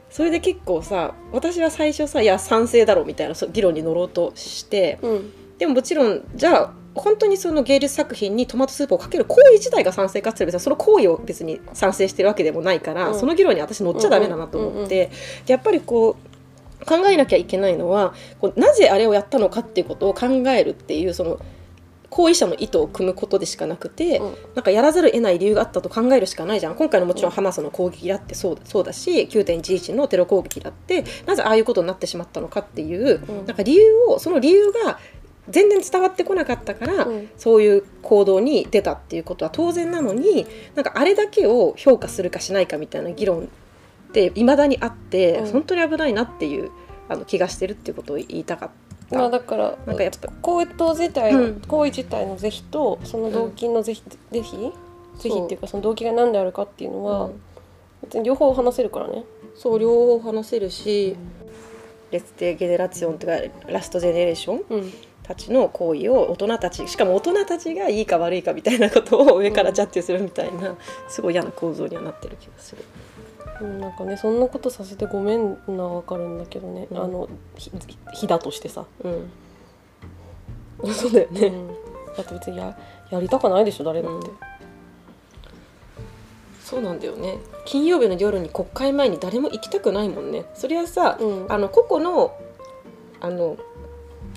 [SPEAKER 1] それで結構さ私は最初さ「いや賛成だろ」みたいなそう議論に乗ろうとして
[SPEAKER 2] うん。
[SPEAKER 1] でももちろんじゃあ本当にその芸術作品にトマトスープをかける行為自体が賛成かってその行為を別に賛成してるわけでもないから、
[SPEAKER 2] うん。
[SPEAKER 1] その議論に私乗っちゃダメだなと思って、でやっぱりこう考えなきゃいけないのはこうなぜあれをやったのかっていうことを考えるっていうその行為者の意図を組むことでしかなくて、
[SPEAKER 2] うん。
[SPEAKER 1] なんかやらざるを得ない理由があったと考えるしかないじゃん。今回のもちろんハマスの攻撃だってそうだそうだし9.11のテロ攻撃だってなぜああいうことになってしまったのかっていう、
[SPEAKER 2] うん。
[SPEAKER 1] なんか理由をその理由が全然伝わってこなかったから、
[SPEAKER 2] うん。
[SPEAKER 1] そういう行動に出たっていうことは当然なのになんかあれだけを評価するかしないかみたいな議論っていまだにあって、
[SPEAKER 2] うん。
[SPEAKER 1] 本当に危ないなっていうあの気がしてるっていうことを言いたかった。
[SPEAKER 2] まあだから
[SPEAKER 1] なんかやっぱ
[SPEAKER 2] 行為自体の、
[SPEAKER 1] うん。
[SPEAKER 2] 行為自体の是非とその動機の是非、是非？是非っていうかその動機が何であるかっていうのは、
[SPEAKER 1] うん。
[SPEAKER 2] 別に両方話せるからね。
[SPEAKER 1] そう両方話せるしレステゲネラツィオンとかラストジェネレーション
[SPEAKER 2] うん
[SPEAKER 1] たちの行為を大人たちしかも大人たちがいいか悪いかみたいなことを上からジャッジするみたいな、すごい嫌な構造にはなってる気がする。
[SPEAKER 2] うん、なんかねそんなことさせてごめんなわかるんだけどね、
[SPEAKER 1] うん。
[SPEAKER 2] あのひひだとしてさ、
[SPEAKER 1] うん、そうだよね、
[SPEAKER 2] うん、だって別にややりたくないでしょ誰だって、
[SPEAKER 1] そうなんだよね。金曜日の夜に国会前に誰も行きたくないもんね。それはさ、
[SPEAKER 2] うん。
[SPEAKER 1] あの個々のあの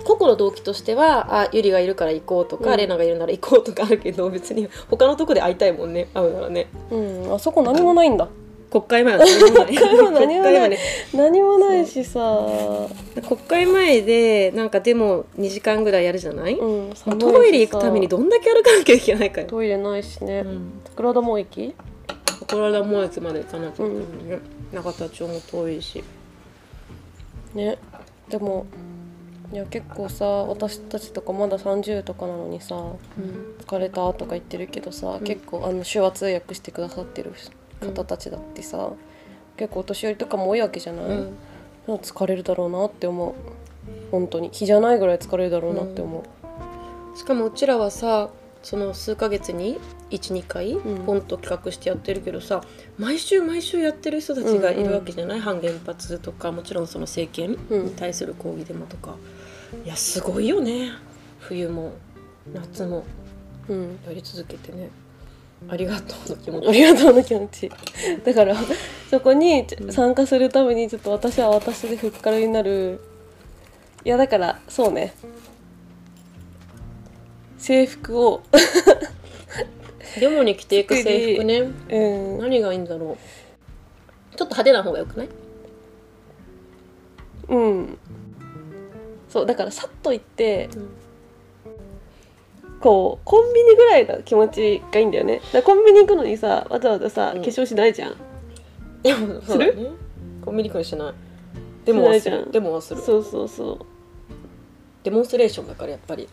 [SPEAKER 1] 個々の動機としてはあゆりがいるから行こうとか、
[SPEAKER 2] うん。
[SPEAKER 1] レナがいるなら行こうとかあるけど別に他のとこで会いたいもんね。会うならね。
[SPEAKER 2] うん、あそこ何もないんだ。
[SPEAKER 1] 国会前は何もない。
[SPEAKER 2] 国会は何もないしさ。
[SPEAKER 1] 国会前でなんかデモ2時間ぐらいやるじゃない、
[SPEAKER 2] うん。
[SPEAKER 1] まあトイレ行くためにどんだけ歩かなきゃいけないかよ、
[SPEAKER 2] トイレないしね、
[SPEAKER 1] うん、
[SPEAKER 2] 桜田門駅？
[SPEAKER 1] こ田も駅まで行かなきゃいけないね、
[SPEAKER 2] う
[SPEAKER 1] 永田町も遠いし。
[SPEAKER 2] ね。でもいや結構さ私たちとかまだ30とかなのにさ
[SPEAKER 1] うん。
[SPEAKER 2] 疲れたとか言ってるけどさ、
[SPEAKER 1] うん。
[SPEAKER 2] 結構あの手話通訳してくださってる方たちだってさ、結構お年寄りとかも多いわけじゃない、
[SPEAKER 1] うん。
[SPEAKER 2] 疲れるだろうなって思う。本当に。日じゃないぐらい疲れるだろうなって思う、
[SPEAKER 1] しかもうちらはさその数ヶ月に12回
[SPEAKER 2] うん。
[SPEAKER 1] ポンと企画してやってるけどさ、毎週毎週やってる人たちがいるわけじゃない、反原発とかもちろんその政権
[SPEAKER 2] うん
[SPEAKER 1] に対する抗議デモとか、いやすごいよね。冬も夏も。
[SPEAKER 2] うん。
[SPEAKER 1] やり続けてね。ありがとうの気持ち。
[SPEAKER 2] ありがとうの気持ち。だからそこに参加するためにちょっと私は私でふっからになる。いやだからそうね。制服を。
[SPEAKER 1] デモに着ていく制服ね。
[SPEAKER 2] うん。
[SPEAKER 1] 何がいいんだろう。ちょっと派手な方がよくない？
[SPEAKER 2] うんそうだからさっと行って、
[SPEAKER 1] うん。
[SPEAKER 2] こうコンビニぐらいの気持ちがいいんだよね。コンビニ行くのにさわざわざさ、
[SPEAKER 1] うん。
[SPEAKER 2] 化粧しないじゃん。
[SPEAKER 1] でも
[SPEAKER 2] する
[SPEAKER 1] そうだね。コンビニくんしない。デモはする。
[SPEAKER 2] しないじゃん。
[SPEAKER 1] デモはする。
[SPEAKER 2] そうそうそう。
[SPEAKER 1] デモンストレーションだからやっぱり。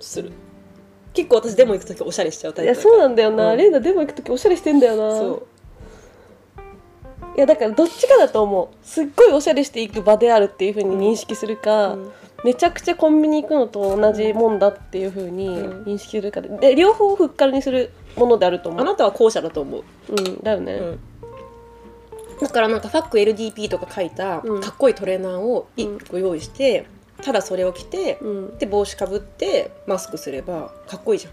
[SPEAKER 1] する。結構私デモ行く時おしゃれしちゃうタイプ
[SPEAKER 2] いやそうなんだよな、
[SPEAKER 1] うん。
[SPEAKER 2] レイナデモ行く時おしゃれしてんだよな。
[SPEAKER 1] そう
[SPEAKER 2] いやだからどっちかだと思う。すっごいおしゃれしていく場であるっていう風に認識するか、
[SPEAKER 1] うん。
[SPEAKER 2] めちゃくちゃコンビニ行くのと同じもんだっていう風に
[SPEAKER 1] うん。
[SPEAKER 2] 認識するか。でで両方ふっかるにするものであると思う。
[SPEAKER 1] あなたは後者だと思う、
[SPEAKER 2] うんだよね、
[SPEAKER 1] うん。だからなんかファック LDP とか書いた
[SPEAKER 2] うん。
[SPEAKER 1] かっこいいトレーナーを一
[SPEAKER 2] うん。
[SPEAKER 1] 個用意して、ただそれを着て
[SPEAKER 2] うん。
[SPEAKER 1] で帽子かぶってマスクすればかっこいいじゃん。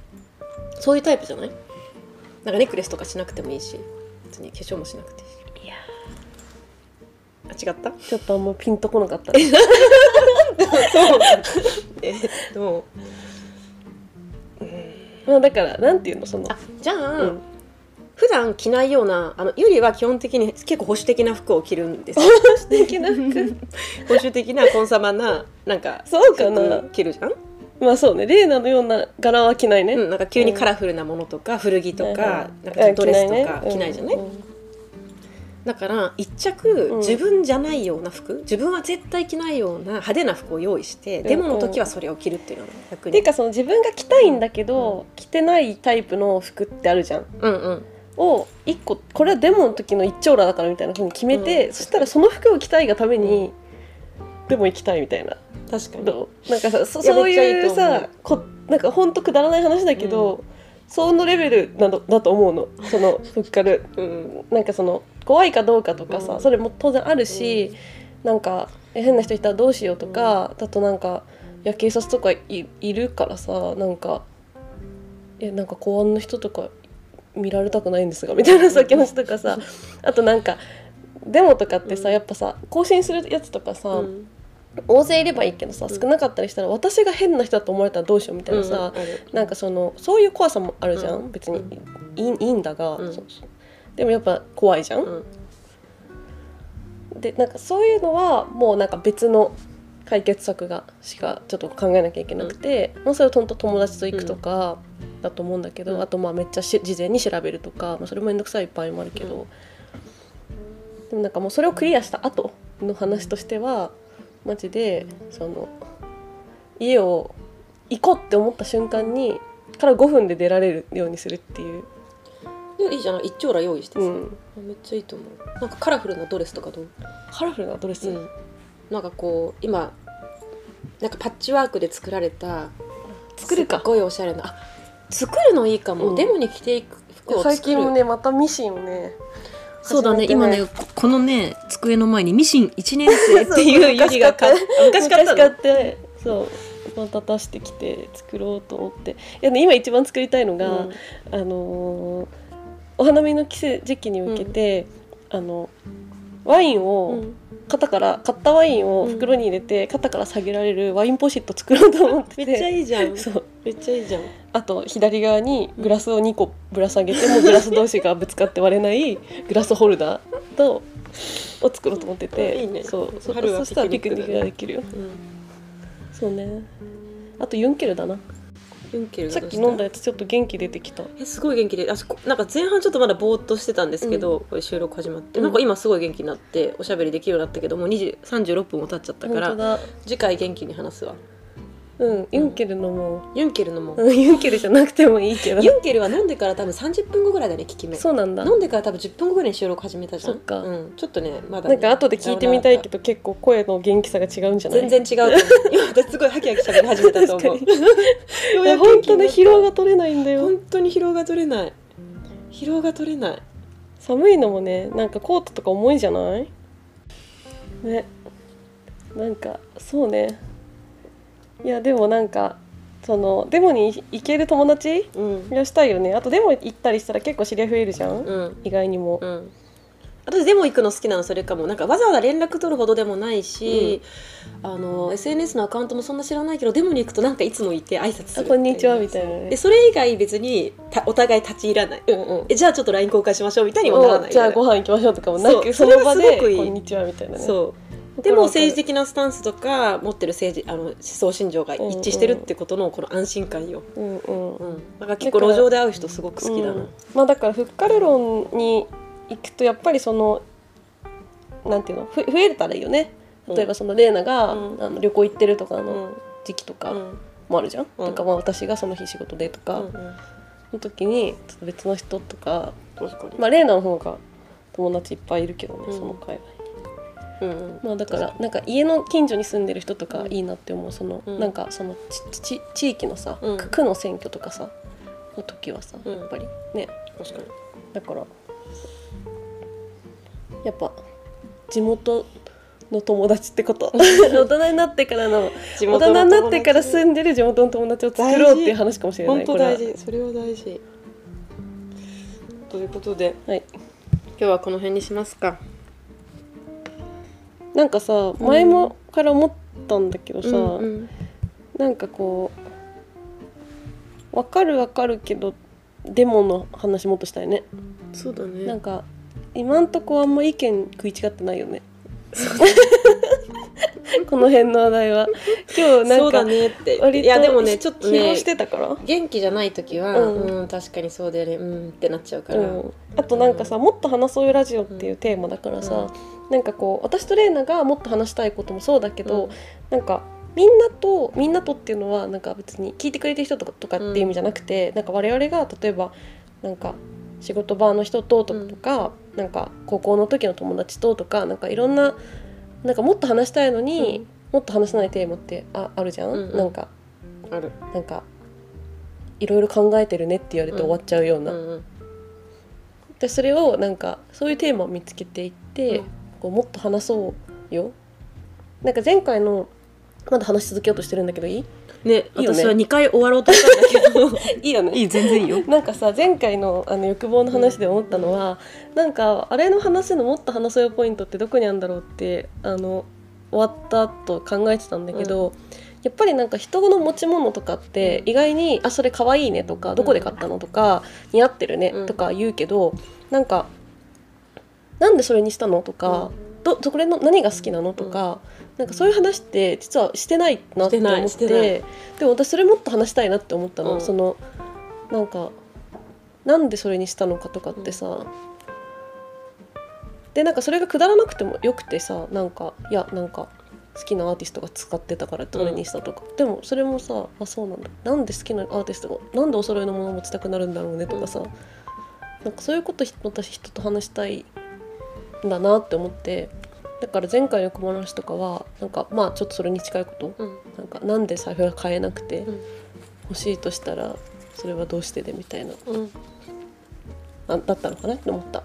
[SPEAKER 1] そういうタイプじゃない？なんかネックレスとかしなくてもいいし別に化粧もしなくていいしあ違った？
[SPEAKER 2] ちょっとあんまピンとこなかった。
[SPEAKER 1] えっと
[SPEAKER 2] まあだからなんていうのその。
[SPEAKER 1] あじゃあ、
[SPEAKER 2] うん。
[SPEAKER 1] 普段着ないようなあのゆりは基本的に結構保守的な服を着るんですよ。
[SPEAKER 2] 素敵な服？
[SPEAKER 1] 保守的なコンサバななんか
[SPEAKER 2] そうかな？
[SPEAKER 1] 服着るじゃん、
[SPEAKER 2] まあそうねレイナのような柄は着ないね、
[SPEAKER 1] うん、なんか急にカラフルなものとか古着とか,、
[SPEAKER 2] はいはい
[SPEAKER 1] なんかドレスとか
[SPEAKER 2] うん
[SPEAKER 1] 着ないじゃない、
[SPEAKER 2] うん
[SPEAKER 1] だから一着
[SPEAKER 2] うん。
[SPEAKER 1] 自分じゃないような服、自分は絶対着ないような派手な服を用意して、
[SPEAKER 2] ん。
[SPEAKER 1] デモの時はそれを着るっていうのが逆に。
[SPEAKER 2] っていうかその自分が着たいんだけど、着てないタイプの服ってあるじゃん。
[SPEAKER 1] うんうん。
[SPEAKER 2] を一個これはデモの時の一丁羅だからみたいなふうに決めて、
[SPEAKER 1] うん。
[SPEAKER 2] そしたらその服を着たいがために、デモ行きたいみたいな。
[SPEAKER 1] 確かに。
[SPEAKER 2] なんかさそそう
[SPEAKER 1] いう
[SPEAKER 2] さこなんかほんとくだらない話だけど、そのレベルなどだと思うの。そのふっかる
[SPEAKER 1] うん。
[SPEAKER 2] なんかその怖いかどうかとかさ、
[SPEAKER 1] うん。
[SPEAKER 2] それも当然あるし、なんかえ変な人いたらどうしようとか、だとなんかいや警察とかいいるからさなんかえなんか公安の人とか見られたくないんですがみたいなさ気持ちとかさ。あとなんかデモとかってさ
[SPEAKER 1] うん
[SPEAKER 2] やっぱさ更新するやつとかさ、
[SPEAKER 1] うん
[SPEAKER 2] 大勢いればいいけどさ
[SPEAKER 1] うん。
[SPEAKER 2] 少なかったりしたら私が変な人だと思われたらどうしようみたいなさ、
[SPEAKER 1] うん
[SPEAKER 2] なんかそのそういう怖さもあるじゃん、
[SPEAKER 1] うん。
[SPEAKER 2] 別に。
[SPEAKER 1] うん。
[SPEAKER 2] いいいいんだが、
[SPEAKER 1] うん。
[SPEAKER 2] そうそう。でもやっぱ怖いじゃん、
[SPEAKER 1] うん。
[SPEAKER 2] でなんかそういうのはもうなんか別の解決策がしかちょっと考えなきゃいけなくて、もうそれをとんと友達と行くとかだと思うんだけど、
[SPEAKER 1] うん。
[SPEAKER 2] あとまあめっちゃし事前に調べるとか、まあ、それも面倒くさい場合もあるけど、でもなんかもうそれをクリアした後の話としてはマジでその家を行こうって思った瞬間にから5分で出られるようにするっていう、
[SPEAKER 1] いやいいじゃない。一丁羅用意してさ、
[SPEAKER 2] うん、
[SPEAKER 1] めっちゃいいと思う。なんかカラフルなドレスとかどう？
[SPEAKER 2] カラフルなドレス、
[SPEAKER 1] うん、なんかこう今なんかパッチワークで作られた
[SPEAKER 2] 作るか。
[SPEAKER 1] すっごいおしゃれな。あ作るのいいかも、
[SPEAKER 2] うん。
[SPEAKER 1] デモに着ていく服を作る。
[SPEAKER 2] 最近もねまたミシンをね
[SPEAKER 1] そうだね。今ねここのね机の前にミシン1年生っていうゆりが買っ昔買った。
[SPEAKER 2] 昔買
[SPEAKER 1] の。
[SPEAKER 2] って。そう。また出してきて作ろうと思って。いや、ね、今一番作りたいのが、
[SPEAKER 1] うん。
[SPEAKER 2] あのーお花見の季節時期に向けて、あのワイン
[SPEAKER 1] う
[SPEAKER 2] を
[SPEAKER 1] ん。
[SPEAKER 2] 肩から買ったワインを袋に入れて肩から下げられるワインポシェット作ろうと思ってて。
[SPEAKER 1] めっちゃいいじゃん。
[SPEAKER 2] そう。
[SPEAKER 1] めっちゃいいじゃん。
[SPEAKER 2] あと左側にグラスを2個ぶら下げてもうグラス同士がぶつかって割れないグラスホルダーとを作ろうと思ってて。
[SPEAKER 1] いいね。
[SPEAKER 2] そう。そそしたらピ
[SPEAKER 1] ピクニック
[SPEAKER 2] ができる。よ
[SPEAKER 1] うん。
[SPEAKER 2] そうね。あとユンケルだなさっき飲んだやつちょっと元気出てきた。
[SPEAKER 1] えすごい元気であそこなんか前半ちょっとまだぼーっとしてたんですけど、これ収録始まって、
[SPEAKER 2] うん。
[SPEAKER 1] なんか今すごい元気になっておしゃべりできるようになったけどもう20 36分も経っちゃったから次回元気に話すわ
[SPEAKER 2] うんユンケルのも。
[SPEAKER 1] ユンケルのも、
[SPEAKER 2] ううんユンケルじゃなくてもいいけど。
[SPEAKER 1] ユンケルは飲んでから多分30分後ぐらいだね効き目。
[SPEAKER 2] そうなんだ。
[SPEAKER 1] 飲んでから多分10分後ぐらいに収録始めたじゃん。
[SPEAKER 2] そっか。
[SPEAKER 1] うん、ちょっとねまだね、
[SPEAKER 2] なんか後で聞いてみたいけど結構声の元気さが違うんじゃない？
[SPEAKER 1] 全然違う 今私すごいハキハキしゃべり始めたと思う。
[SPEAKER 2] いや本当ね疲労
[SPEAKER 1] が
[SPEAKER 2] が取れないんだよ。
[SPEAKER 1] 本当に疲労が取れない。疲労が取れない。
[SPEAKER 2] 寒いのもねなんかコートとか重いじゃない？ね。なんかそうねいやでもなんかそのデモに行ける友達
[SPEAKER 1] うん。
[SPEAKER 2] がしたいよね。あとデモ行ったりしたら結構知り合い増えるじゃん、
[SPEAKER 1] うん。
[SPEAKER 2] 意外にも、
[SPEAKER 1] うん。私デモ行くの好きなのそれかも。なんかわざわざ連絡取るほどでもないし、あの SNS のアカウントもそんな知らないけどデモに行くとなんかいつもいて挨拶する
[SPEAKER 2] あこんにちはみ
[SPEAKER 1] い
[SPEAKER 2] たいなね。
[SPEAKER 1] でそれ以外別にたお互い立ち入らない。
[SPEAKER 2] うんうん。
[SPEAKER 1] えじゃあちょっと LINE 交換しましょうみたいにもならない
[SPEAKER 2] じゃあご飯行きましょうとかもな
[SPEAKER 1] そう
[SPEAKER 2] くその場
[SPEAKER 1] それ
[SPEAKER 2] で
[SPEAKER 1] がすごくいい。
[SPEAKER 2] こんにちはみたいなね。
[SPEAKER 1] そうでも政治的なスタンスとか持ってる政治あの思想信条が一致してるってことのこの安心感よ、
[SPEAKER 2] うんうん。
[SPEAKER 1] うん、だから結構路上で会う人すごく好きだな、
[SPEAKER 2] うん。まあだからフッカル論に行くとやっぱりそのなんていうの？ふ増えたらいいよね。例えばそのレーナが、
[SPEAKER 1] うん。
[SPEAKER 2] あの旅行行ってるとか
[SPEAKER 1] う
[SPEAKER 2] の
[SPEAKER 1] ん。
[SPEAKER 2] 時期とか
[SPEAKER 1] うん。
[SPEAKER 2] もあるじゃん、
[SPEAKER 1] うん。
[SPEAKER 2] とかまあ私がその日仕事でとか、
[SPEAKER 1] うん
[SPEAKER 2] の時にちょっと別の人とかまあレーナの方が友達いっぱいいるけどね、
[SPEAKER 1] うん。
[SPEAKER 2] その界隈
[SPEAKER 1] うんうん
[SPEAKER 2] まあだからなんか家の近所に住んでる人とかいいなって思う。その、
[SPEAKER 1] うん。
[SPEAKER 2] なんかそのちち地域のさ、
[SPEAKER 1] うん。
[SPEAKER 2] 区の選挙とかさの時はさ
[SPEAKER 1] うん。
[SPEAKER 2] やっぱりね。
[SPEAKER 1] 確かに。
[SPEAKER 2] だからやっぱ地元の友達ってこと。大人になってからの
[SPEAKER 1] 地
[SPEAKER 2] 大人になってから住んでる地元の友達を作ろうっていう話かもしれない。
[SPEAKER 1] 本当
[SPEAKER 2] これは。
[SPEAKER 1] 大事。それは大事。ということで
[SPEAKER 2] はい。
[SPEAKER 1] 今日はこの辺にしますか
[SPEAKER 2] なんかさ前もから思ったんだけどさ、
[SPEAKER 1] うんうん。
[SPEAKER 2] なんかこうわかるわかるけどデモの話もっとしたいね。
[SPEAKER 1] そうだね。
[SPEAKER 2] なんか今んとこあんま意見食い違ってないよね。この辺の話題は。今日なんか
[SPEAKER 1] ねって。
[SPEAKER 2] 割と
[SPEAKER 1] いやでもねちょっとね
[SPEAKER 2] してたから。
[SPEAKER 1] 元気じゃない時は、
[SPEAKER 2] う
[SPEAKER 1] うんん確かにそうだよね。うんってなっちゃうから、
[SPEAKER 2] うん、あとなんかさ、もっと話そうよラジオっていうテーマだからさ、なんかこう私とレイナがもっと話したいこともそうだけど、
[SPEAKER 1] うん。
[SPEAKER 2] なんかみんなとみんなとっていうのはなんか別に聞いてくれてる人とかとかっていう意味じゃなくて、なんか我々が例えばなんか仕事場の人とと
[SPEAKER 1] うん。
[SPEAKER 2] か、なんか高校の時の友達ととかなんかいろんななんかもっと話したいのに、
[SPEAKER 1] うん。
[SPEAKER 2] もっと話せないテーマってああるじゃん、
[SPEAKER 1] うんうん。
[SPEAKER 2] なんか
[SPEAKER 1] ある、
[SPEAKER 2] なんかいろいろ考えてるねって言われて終わっちゃうような、
[SPEAKER 1] うんうん。
[SPEAKER 2] でそれをなんかそういうテーマを見つけていって、
[SPEAKER 1] うん
[SPEAKER 2] こうもっと話そうよ。なんか前回のまだ話し続けようとしてるんだけどいい？
[SPEAKER 1] ね
[SPEAKER 2] いいよね。
[SPEAKER 1] 私は2回終わろうとしたんだけど。
[SPEAKER 2] いいよね。
[SPEAKER 1] いい全然いいよ。
[SPEAKER 2] なんかさ前回のあの欲望の話で思ったのは、なんかあれの話のもっと話そうよポイントってどこにあるんだろうってあの終わった後考えてたんだけど、やっぱりなんか人の持ち物とかって意外に「あそれかわいいね」とか「どこで買ったの?」とか「似合ってるね
[SPEAKER 1] う」ん。
[SPEAKER 2] とか言うけどなんか「なんでそれにしたの?」とか「どそれの何が好きなの?」とか、なんかそういう話って実はしてないなって思っ
[SPEAKER 1] して
[SPEAKER 2] でも私それもっと話したいなって思ったの、
[SPEAKER 1] うん。
[SPEAKER 2] そのなんかなんでそれにしたのかとかってさ、でなんかそれがくだらなくてもよくてさなんかいやなんか好きなアーティストが使ってたからそれにしたとか、でもそれもさあそうなんだ。なんで好きなアーティストがなんでお揃いのものを持ちたくなるんだろうねとかさ、なんかそういうことひ私人と話したいんだなって思ってだから前回の小話とかはなんかまあちょっとそれに近いこと。
[SPEAKER 1] うん。
[SPEAKER 2] なんかなんで財布が買えなくて
[SPEAKER 1] うん。
[SPEAKER 2] 欲しいとしたらそれはどうしてでみたいな。
[SPEAKER 1] うん。
[SPEAKER 2] あだったのかな？って思った。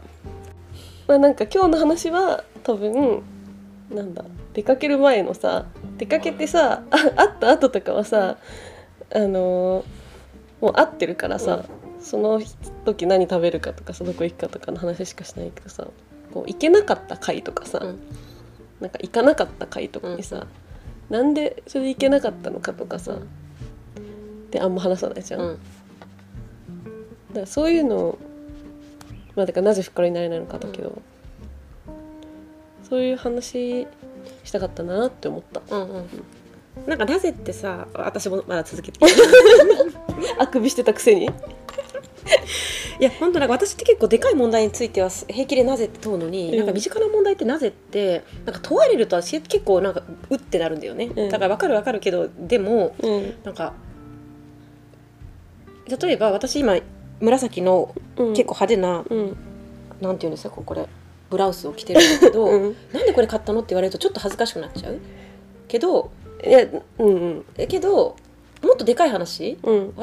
[SPEAKER 2] まあなんか今日の話は多分なんだ出かける前のさ出かけてさあ会った後とかはさあのーもう会ってるからさ、その時何食べるかとかさどこ行くかとかの話しかしないけどさこう行けなかった回とかさ、
[SPEAKER 1] うん。
[SPEAKER 2] なんか行かなかった回とかにさ、なんでそれ行けなかったのかとかさ、であんま話さないじゃん。
[SPEAKER 1] うん。
[SPEAKER 2] だからそういうのをまあだからなぜフッカラになれないのかだけど、そういう話したかったなって思った。
[SPEAKER 1] うん。うん。なんかなぜってさ私もまだ続けて。
[SPEAKER 2] あくびしてたくせに
[SPEAKER 1] いや本当なんか私って結構でかい問題については平気でなぜって問うのに、
[SPEAKER 2] うん
[SPEAKER 1] なんか身近な問題ってなぜってなんか問われると私結構なんかうってなるんだよね、
[SPEAKER 2] うん
[SPEAKER 1] だから分かる分かるけどでも
[SPEAKER 2] うん
[SPEAKER 1] なんか例えば私今紫の
[SPEAKER 2] うん
[SPEAKER 1] 結構派手な、
[SPEAKER 2] うん
[SPEAKER 1] なんていうんですかこれブラウスを着てるんだけど、
[SPEAKER 2] うん
[SPEAKER 1] なんでこれ買ったのって言われるとちょっと恥ずかしくなっちゃうけど
[SPEAKER 2] いやうんうん
[SPEAKER 1] えけどもっとでかい話
[SPEAKER 2] うん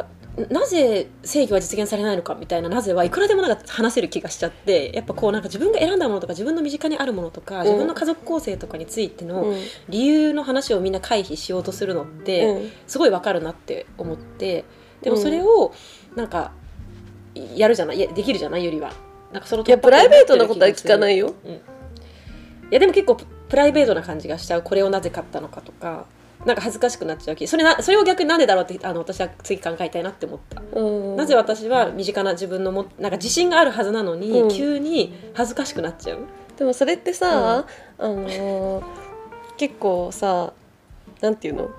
[SPEAKER 1] なぜ正義は実現されないのかみたいななぜはいくらでもなんか話せる気がしちゃってやっぱこうなんか自分が選んだものとか自分の身近にあるものとか自分の家族構成とかについての
[SPEAKER 2] うん。
[SPEAKER 1] 理由の話をみんな回避しようとするのって、
[SPEAKER 2] うん。
[SPEAKER 1] すごいわかるなって思ってでもそれをなんかやるじゃない？いやできるじゃないよりは。なんかその
[SPEAKER 2] いやプライベートなことは聞かないいよ
[SPEAKER 1] いやでも結構ププライベートな感じがしちゃう。これをなぜ買ったのかとかなんか恥ずかしくなっちゃうきそれなそれを逆になんでだろうってあの私は次考えたいなって思った、
[SPEAKER 2] うん。
[SPEAKER 1] なぜ私は身近な自分のもなんか自信があるはずなのに、
[SPEAKER 2] うん。
[SPEAKER 1] 急に恥ずかしくなっちゃう。
[SPEAKER 2] でもそれってさ、あのー結構さなんていうの？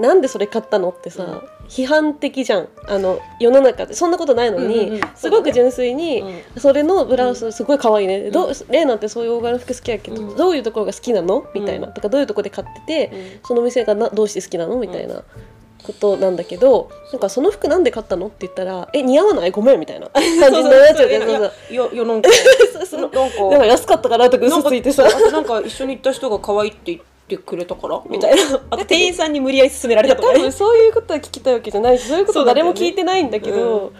[SPEAKER 2] なんでそれ買ったのってさ、
[SPEAKER 1] うん
[SPEAKER 2] 批判的じゃん。あの世の中でそんなことないのに、
[SPEAKER 1] うんうんうん。
[SPEAKER 2] すごく純粋に、
[SPEAKER 1] うん。
[SPEAKER 2] それのブラウスすごい可愛いね、どうレイなんてそういう大柄の服好きやけ？ど、
[SPEAKER 1] うん。
[SPEAKER 2] どういうところが好きなの？みたいな、
[SPEAKER 1] うん
[SPEAKER 2] とかどういうところで買ってて、
[SPEAKER 1] うん。
[SPEAKER 2] その店がなどうして好きなの？みたいなことなんだけどなんかその服なんで買ったの？って言ったら「え似合わない？ごめん」みたいな 感じになっちゃうけど
[SPEAKER 1] いや
[SPEAKER 2] さ
[SPEAKER 1] いやいやなんか
[SPEAKER 2] そうそう。
[SPEAKER 1] なんか
[SPEAKER 2] 安かったからとか嘘ついてさ。
[SPEAKER 1] なんか一緒に行った人が可愛いって言ってくれたからみたいな。あと店員さんに無理やり勧められたとかね。
[SPEAKER 2] 多分そういうことは聞きたいわけじゃない。しそういうこと誰も聞いてないんだけど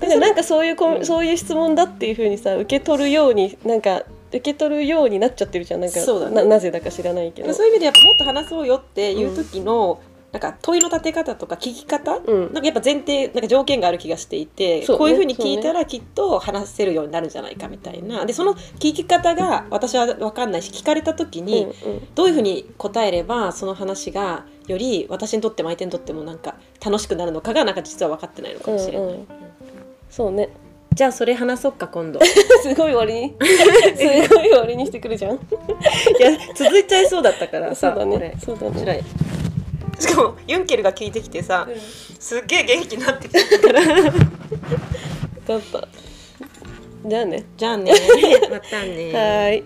[SPEAKER 2] だからなんかそういうこ
[SPEAKER 1] うん。
[SPEAKER 2] そういう質問だっていうふうにさ受け取るようになんか受け取るようになっちゃってるじゃん。なんか
[SPEAKER 1] そうだね。
[SPEAKER 2] ななぜだか知らないけど。
[SPEAKER 1] そういう意味でやっぱもっと話そうよっていう時の、なんか問いの立て方とか聞き方、
[SPEAKER 2] うん。
[SPEAKER 1] なんかやっぱ前提なんか条件がある気がしていて、
[SPEAKER 2] ね
[SPEAKER 1] こういうふうに聞いたらきっと話せるようになるんじゃないかみたいな。でその聞き方が私は分かんないし聞かれた時
[SPEAKER 2] うん
[SPEAKER 1] に、
[SPEAKER 2] うん。
[SPEAKER 1] どういうふうに答えればその話がより私にとっても相手にとってもなんか楽しくなるのかがなんか実は分かってないのかもしれない、
[SPEAKER 2] うんうん。そうね。
[SPEAKER 1] じゃあそれ話そうか今度。
[SPEAKER 2] すごい終わり。に すごい終わりにしてくるじゃん。
[SPEAKER 1] いや続いちゃいそうだったからさ
[SPEAKER 2] そうだね。そうだね。
[SPEAKER 1] い しかもユンケルが聞いてきてさ、すっげえ元気になってきたから。
[SPEAKER 2] だった。じゃあね。
[SPEAKER 1] じゃあね。またね。
[SPEAKER 2] はー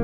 [SPEAKER 2] い